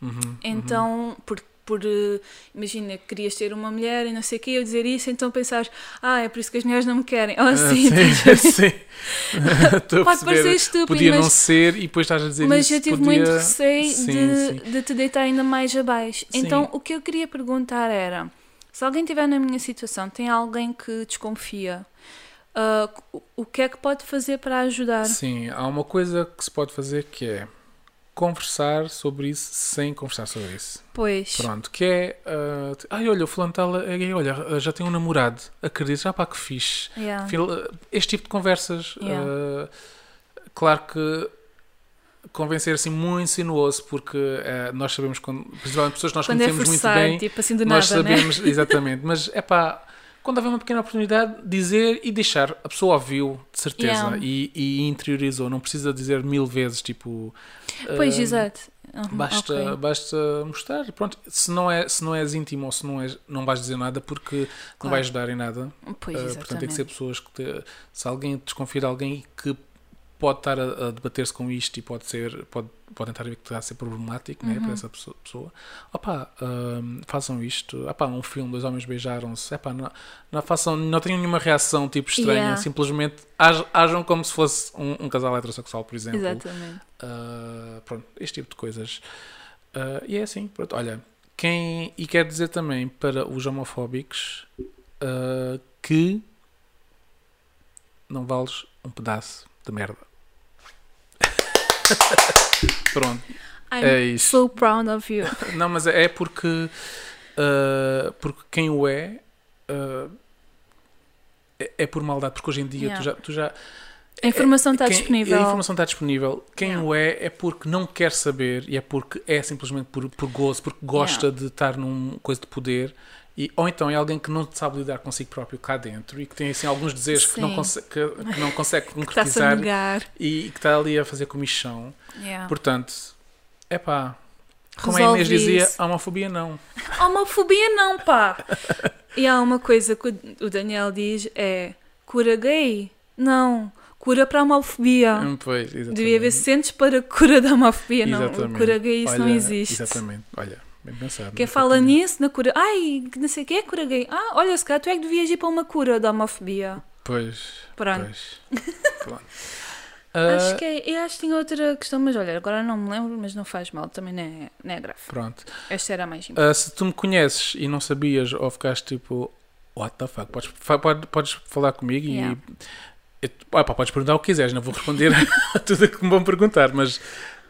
Uhum, uhum. Então, por, eh, imagina, querias ter uma mulher e não sei o que, eu dizer isso, então pensares, ah, é por isso que as mulheres não me querem. Ou Ah, assim, sim, estás a ver? sim. *laughs* Estou a Pode parecer estúpido, Podia não mas, ser e depois estás a dizer mas isso. eu tive podia... muito receio Sim, de, sim. de te deitar ainda mais abaixo. Sim. Então, o que eu queria perguntar era: se alguém estiver na minha situação, tem alguém que desconfia, ah, o- o que é que pode fazer para ajudar? Sim, há uma coisa que se pode fazer que é conversar sobre isso sem conversar sobre isso. Pois, Pronto, que é. ah, ai, olha, o fulano está é gay, olha, ah, já tem um namorado. Acredito, já pá, que fixe. yeah. Ah, Este tipo de conversas. Yeah. ah, claro que convencer assim muito sinuoso, porque nós sabemos, quando, principalmente pessoas que nós quando é conhecemos muito forçado, bem, tipo assim do nós nada, né? sabemos, *laughs* exatamente, mas é pá, quando houver uma pequena oportunidade, dizer e deixar. A pessoa ouviu, de certeza, Yeah. e, e interiorizou. Não precisa dizer mil vezes, tipo. Pois, ah, exato. Uhum, Basta, ok. basta mostrar. Pronto, se não, é, se não és íntimo ou se não, és, não vais dizer nada porque não Claro. vai ajudar em nada. Pois, exatamente. portanto, tem que ser pessoas que. te- se alguém desconfia de alguém que pode estar a, a debater-se com isto e pode ser. Pode, pode tentar ver que está a ser problemático né, Uhum. para essa pessoa. Opá, ahm, façam isto. Opá, um filme, dois homens beijaram-se. Epá, não, não, façam, não tenham nenhuma reação tipo estranha. Yeah. Simplesmente aj- ajam como se fosse um, um casal heterossexual, por exemplo. Exatamente. Uh, pronto, este tipo de coisas. Uh, e é assim, pronto, olha, quem. E quero dizer também para os homofóbicos uh, que não vales um pedaço de merda. *laughs* pronto, I'm é isso. so proud of you. *laughs* Não, mas é porque. uh, porque quem o é. uh, é, é por maldade, porque hoje em dia Yeah. tu já. Tu já A informação está quem- disponível. A informação está disponível. Quem Yeah. o é é porque não quer saber e é porque é simplesmente por, por gozo, porque gosta de estar num coisa de poder. E, ou então é alguém que não sabe lidar consigo próprio cá dentro e que tem assim alguns desejos que não, Sim. conse que, que não consegue *laughs* concretizar negar. e que está ali a fazer comichão. Yeah. Portanto, é pá. Como a Inês dizia, isso. homofobia não. *laughs* Homofobia não, pá! e há uma coisa que o- Daniel diz é cura gay? Não. Cura para a homofobia. Hum, Pois, exatamente. Devia haver centros para cura da homofobia, não. Exatamente. Cura gay isso não Olha, existe. Exatamente. Olha, bem pensado. Quem fala exatamente. nisso, na cura. Ai, não sei o que é cura gay. Ah, olha, se calhar tu é que devias ir para uma cura da homofobia. Pois. Pronto. Pois. *laughs* Pronto. Acho Ah, que é. Eu acho que tinha outra questão, mas olha, agora não me lembro, mas não faz mal, também não é, não é grave. Pronto. Esta era a mais importante. Ah, se tu me conheces e não sabias ou ficaste tipo, what the fuck, podes, fa- pode- podes falar comigo Yeah. e. e- ah, pá, podes perguntar o que quiseres, não vou responder *laughs* a tudo o que me vão perguntar, mas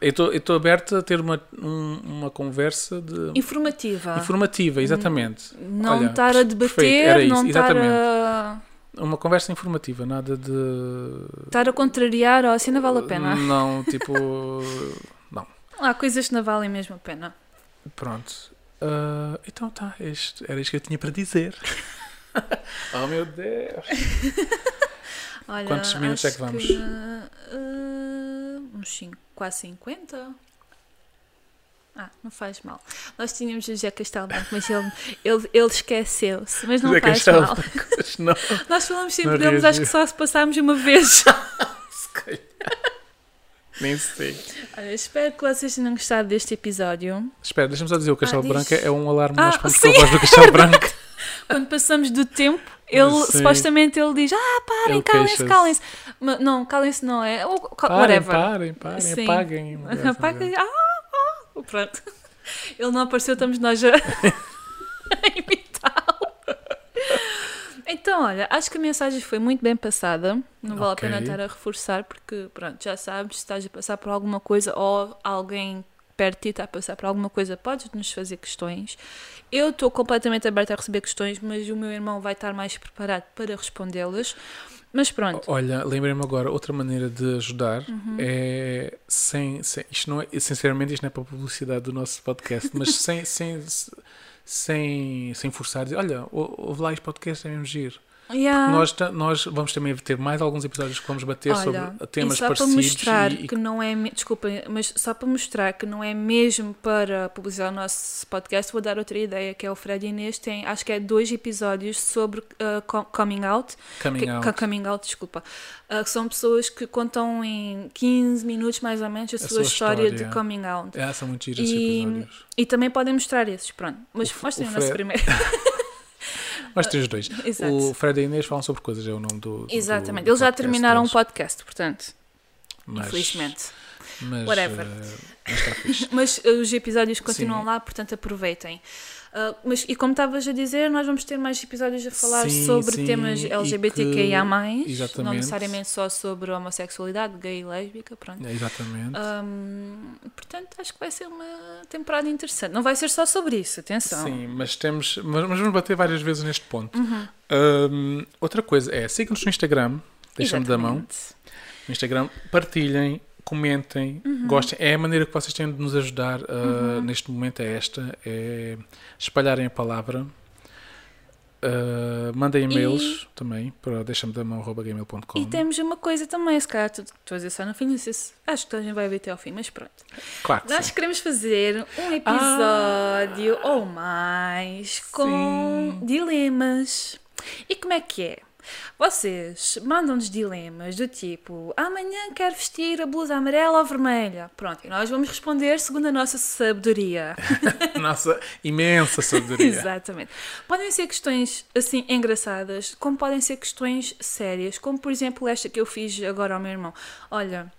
Eu estou aberto a ter uma, um- uma conversa de, Informativa. informativa, exatamente. Não Olha, estar a debater, perfeito, era isso, não estar exatamente. a, Uma conversa informativa, nada de. estar a contrariar, ou assim não vale a pena. Não, tipo. *laughs* não. Há coisas que não valem mesmo a pena. Pronto. Ah, então tá, isto, era isto que eu tinha para dizer. *laughs* oh meu Deus! *laughs* Olha, Quantos minutos é que vamos? ah, uns cinco, quase 50. Ah, não faz mal. Nós tínhamos o José Castelo Branco, mas ele, ele, ele esqueceu-se. Mas não José faz mal. não, *laughs* Nós falamos sempre dele, mas acho que só se passámos uma vez. *laughs* se calhar. Nem sei. Olha, espero que vocês tenham gostado deste episódio. Espera, deixa-me só dizer: o Castelo Ah, Branco diz. é um alarme Ah, nós pomos sim, com a voz do Castelo *laughs* Branco. Quando passamos do tempo, ele Sim. supostamente ele diz: Ah, parem, calem-se, calem-se. Mas Não, calem-se não é. Ou, Parem, whatever. parem, parem, Sim. apaguem. *laughs* Apaga- Ah, ah, pronto. *laughs* Ele não apareceu, estamos nós a, a *laughs* imitá-lo. Então, olha, acho que a mensagem foi muito bem passada. Não vale Ok. a pena estar a reforçar, porque, pronto, já sabes, se estás a passar por alguma coisa ou alguém perto de ti está a passar por alguma coisa, podes nos fazer questões. Eu estou completamente aberta a receber questões, mas o meu irmão vai estar mais preparado para respondê-las. Mas pronto, Olha, lembrei-me agora, outra maneira de ajudar Uhum. é sem, sem. Isto não é, sinceramente, isto não é para a publicidade do nosso podcast, mas *laughs* sem, sem, sem, sem forçar, dizer, olha, ou- ouve lá este podcast, é mesmo giro. Yeah. Nós, nós vamos também ter mais alguns episódios que vamos bater Olha, sobre temas só para parecidos. mostrar e- e- que não é, desculpem, mas só para mostrar que não é mesmo para publicitar o nosso podcast, vou dar outra ideia, que é o Fred Inês tem, acho que é dois episódios sobre uh, co- coming out, coming que, out. co- coming out, desculpa, uh, são pessoas que contam em 15 minutos mais ou menos a, A sua, sua história, história. de coming out. É, são muito giros esses E- episódios. E também podem mostrar esses, pronto. Mas O mostrem o o nosso primeiro. *laughs* Nós temos dois. *laughs* Exato. O Fred e a Inês falam sobre coisas, é o nome do. do- Exatamente. do Eles já terminaram o deles. podcast, portanto, Mas- infelizmente. Mas, Whatever. eh, mas. *laughs* Mas uh, os episódios continuam Sim. lá, portanto aproveitem. Uh, mas, e como estavas a dizer, nós vamos ter mais episódios a falar Sim, sobre sim, temas LGBTQIA, não exatamente. necessariamente só sobre homossexualidade, gay e lésbica. Pronto. É, Exatamente. Um, portanto, acho que vai ser uma temporada interessante. Não vai ser só sobre isso, atenção. Sim, mas temos. Mas, mas vamos bater várias vezes neste ponto. Uhum. Hum, outra coisa é, sigam-nos no Instagram, deixa-me da mão. No Instagram, partilhem, comentem, Uhum. gostem. É a maneira que vocês têm de nos ajudar uh, neste momento, é esta: é espalharem a palavra. Uh, mandem e-mails também para deixa-me da mão.gmail.com. E temos uma coisa também, se calhar tu, tu a dizer só no fim, não sei se, acho que a gente vai ver até ao fim, mas pronto. Claro que Nós sim. queremos fazer um episódio ou mais com Sim. dilemas. E como é que é? Vocês mandam-nos dilemas do tipo amanhã quero vestir a blusa amarela ou vermelha. Pronto, e nós vamos responder segundo a nossa sabedoria. *laughs* Nossa imensa sabedoria. Exatamente. Podem ser questões assim engraçadas, como podem ser questões sérias, como por exemplo esta que eu fiz agora ao meu irmão. Olha,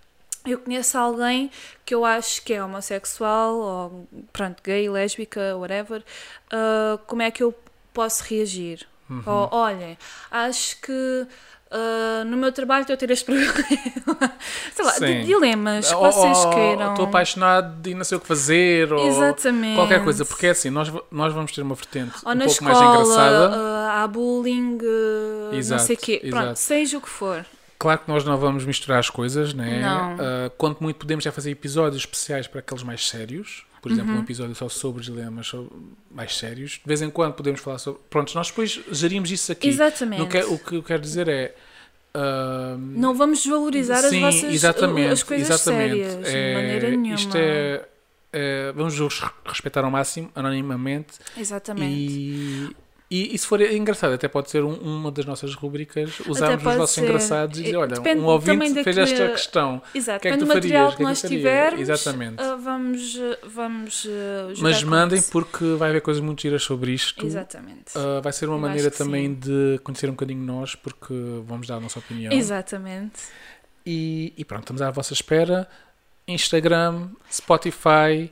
eu conheço alguém que eu acho que é homossexual ou pronto, gay, lésbica, whatever. ah, como é que eu posso reagir? Uhum. Ou olhem, acho que ah, no meu trabalho estou a ter este *laughs* problema. Sei lá, Sim. de dilemas que Ou- vocês queiram. Estou apaixonado e não sei o que fazer. Ou Exatamente. qualquer coisa. Porque é assim, nós, nós vamos ter uma vertente Ou um pouco escola, mais engraçada. ah, há bullying, ah, não Exato, sei o quê. Pronto, exato. seja o que for. Claro que nós não vamos misturar as coisas, né? Não. Ah, quanto muito podemos é fazer episódios especiais para aqueles mais sérios. Por exemplo, Uhum. um episódio só sobre dilemas mais sérios. De vez em quando podemos falar sobre. Pronto, nós depois gerimos isso aqui. Exatamente. Não quer- o que eu quero dizer é. ah, Não vamos desvalorizar sim, as vossas exatamente, as coisas exatamente. sérias, É, de maneira nenhuma. Isto é, é, vamos os respeitar ao máximo, anonimamente. Exatamente. E, e, e se for engraçado, até pode ser um- uma das nossas rubricas, usarmos os pode vossos ser. engraçados e dizer, olha, depende um ouvinte fez daquele- esta questão. Exato, que é que tu farias? que que é nós que tivermos, Exatamente. ah, vamos, vamos jogar Mas mandem isso. porque vai haver coisas muito giras sobre isto. Exatamente. Ah, vai ser uma Eu maneira que também sim. de conhecer um bocadinho nós, porque vamos dar a nossa opinião. Exatamente. E, e pronto, estamos à vossa espera. Instagram, Spotify.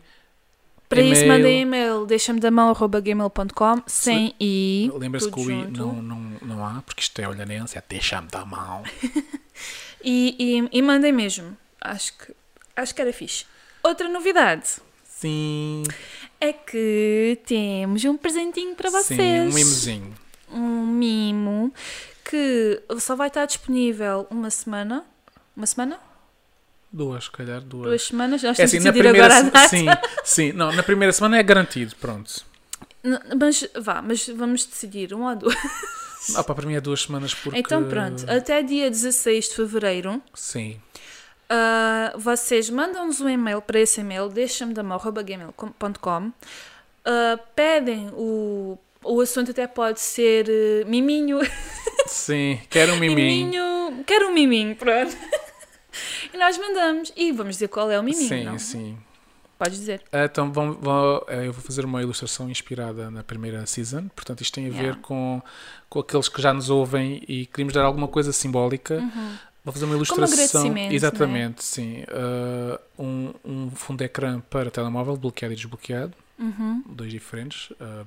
Para isso, mandem e-mail, deixa-me da mão, gmail.com, sem i. Lembra-se que o i não, não, não há, porque isto é olhanense, é deixa-me da mão. *laughs* E, e, e mandem mesmo. Acho que, acho que era fixe. Outra novidade Sim. é que temos um presentinho para vocês. Sim, um mimozinho. um mimo que só vai estar disponível uma semana. Uma semana? Duas, se calhar, duas. Duas semanas? Nós É assim, na primeira agora a semana. data. Sim, sim. Não, na primeira semana é garantido, pronto. Mas vá, mas vamos decidir um ou duas. *laughs* Ah, pá, para mim é duas semanas porque. Então pronto, até dia 16 de fevereiro Sim. ah, vocês mandam-nos um e-mail para esse e-mail, deixa-me da gmail.com ah, pedem o. O assunto até pode ser eh, miminho. Sim, quero um miminho. miminho. Quero um miminho, pronto. E nós mandamos. E vamos dizer qual é o miminho, Sim, não? sim. Podes dizer. Ah, Então vão, vão- eh, eu vou fazer uma ilustração inspirada na primeira season, portanto isto tem a ver Yeah. com, com aqueles que já nos ouvem e queríamos dar alguma coisa simbólica. Vou fazer uma ilustração. Uhum. agradecimento, Exatamente, sim. Ah, um, um fundo de ecrã para telemóvel, bloqueado e desbloqueado, Uhum. dois diferentes, ah,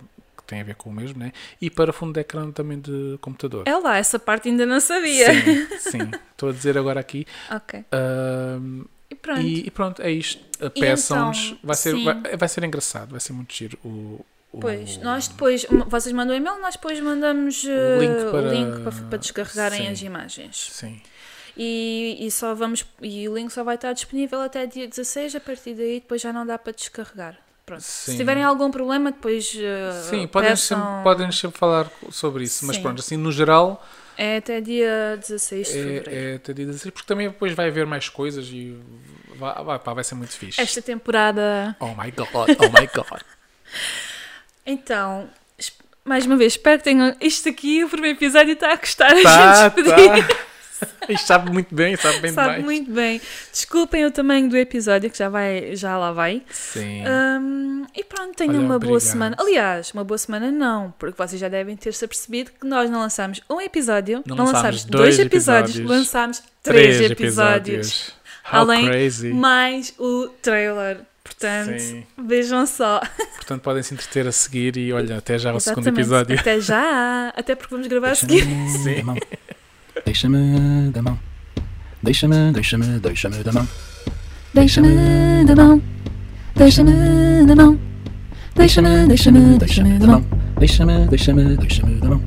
têm a ver com o mesmo, né? E para fundo de ecrã também de computador. É lá, essa parte ainda não sabia. Sim, sim. Estou a dizer agora aqui. ok. Ah, E pronto. e, e pronto, é isto. E Peçam-nos. então, vai, ser, vai, vai ser engraçado, vai ser muito giro. O, o- Pois, nós depois, vocês mandam e-mail, nós depois mandamos uh, link o para- link para, para descarregarem Sim. as imagens. Sim. E, e só vamos e o link só vai estar disponível até dia 16, a partir daí depois já não dá para descarregar. Pronto. Se tiverem algum problema, depois uh, Sim, podem peçam- sempre, podem sempre falar sobre isso, mas Sim. pronto, assim, no geral, É até dia 16 de fevereiro. é, é até dia 16, porque também depois vai haver mais coisas e vai, vai, vai ser muito fixe. Esta temporada. Oh my god, oh my god. *laughs* Então, mais uma vez, espero que tenham. Isto aqui, o primeiro episódio está a gostar a tá, gente despedir. tá. Isto *laughs* sabe muito bem, sabe bem Sabe demais. muito bem. Desculpem o tamanho do episódio, que já, vai, já lá vai. Sim. Hum, e pronto, tenham Olha, uma boa obrigado. semana. Aliás, uma boa semana não, porque vocês já devem ter-se apercebido que nós não lançamos um episódio, Não não, lançámos lançámos dois dois episódios, episódios. lançámos três, episódios. How Além- crazy. Mais o trailer. Portanto, Sim. vejam só. Portanto, podem se entreter a seguir e olha, até já o segundo episódio. Até já. Até porque vamos gravar a seguir. *laughs* Mão. 为什么的梦？为什么？为什么？为什么的梦？为什么的梦？为什么为什么？为什么的梦？为什么？为什么？为什么的梦？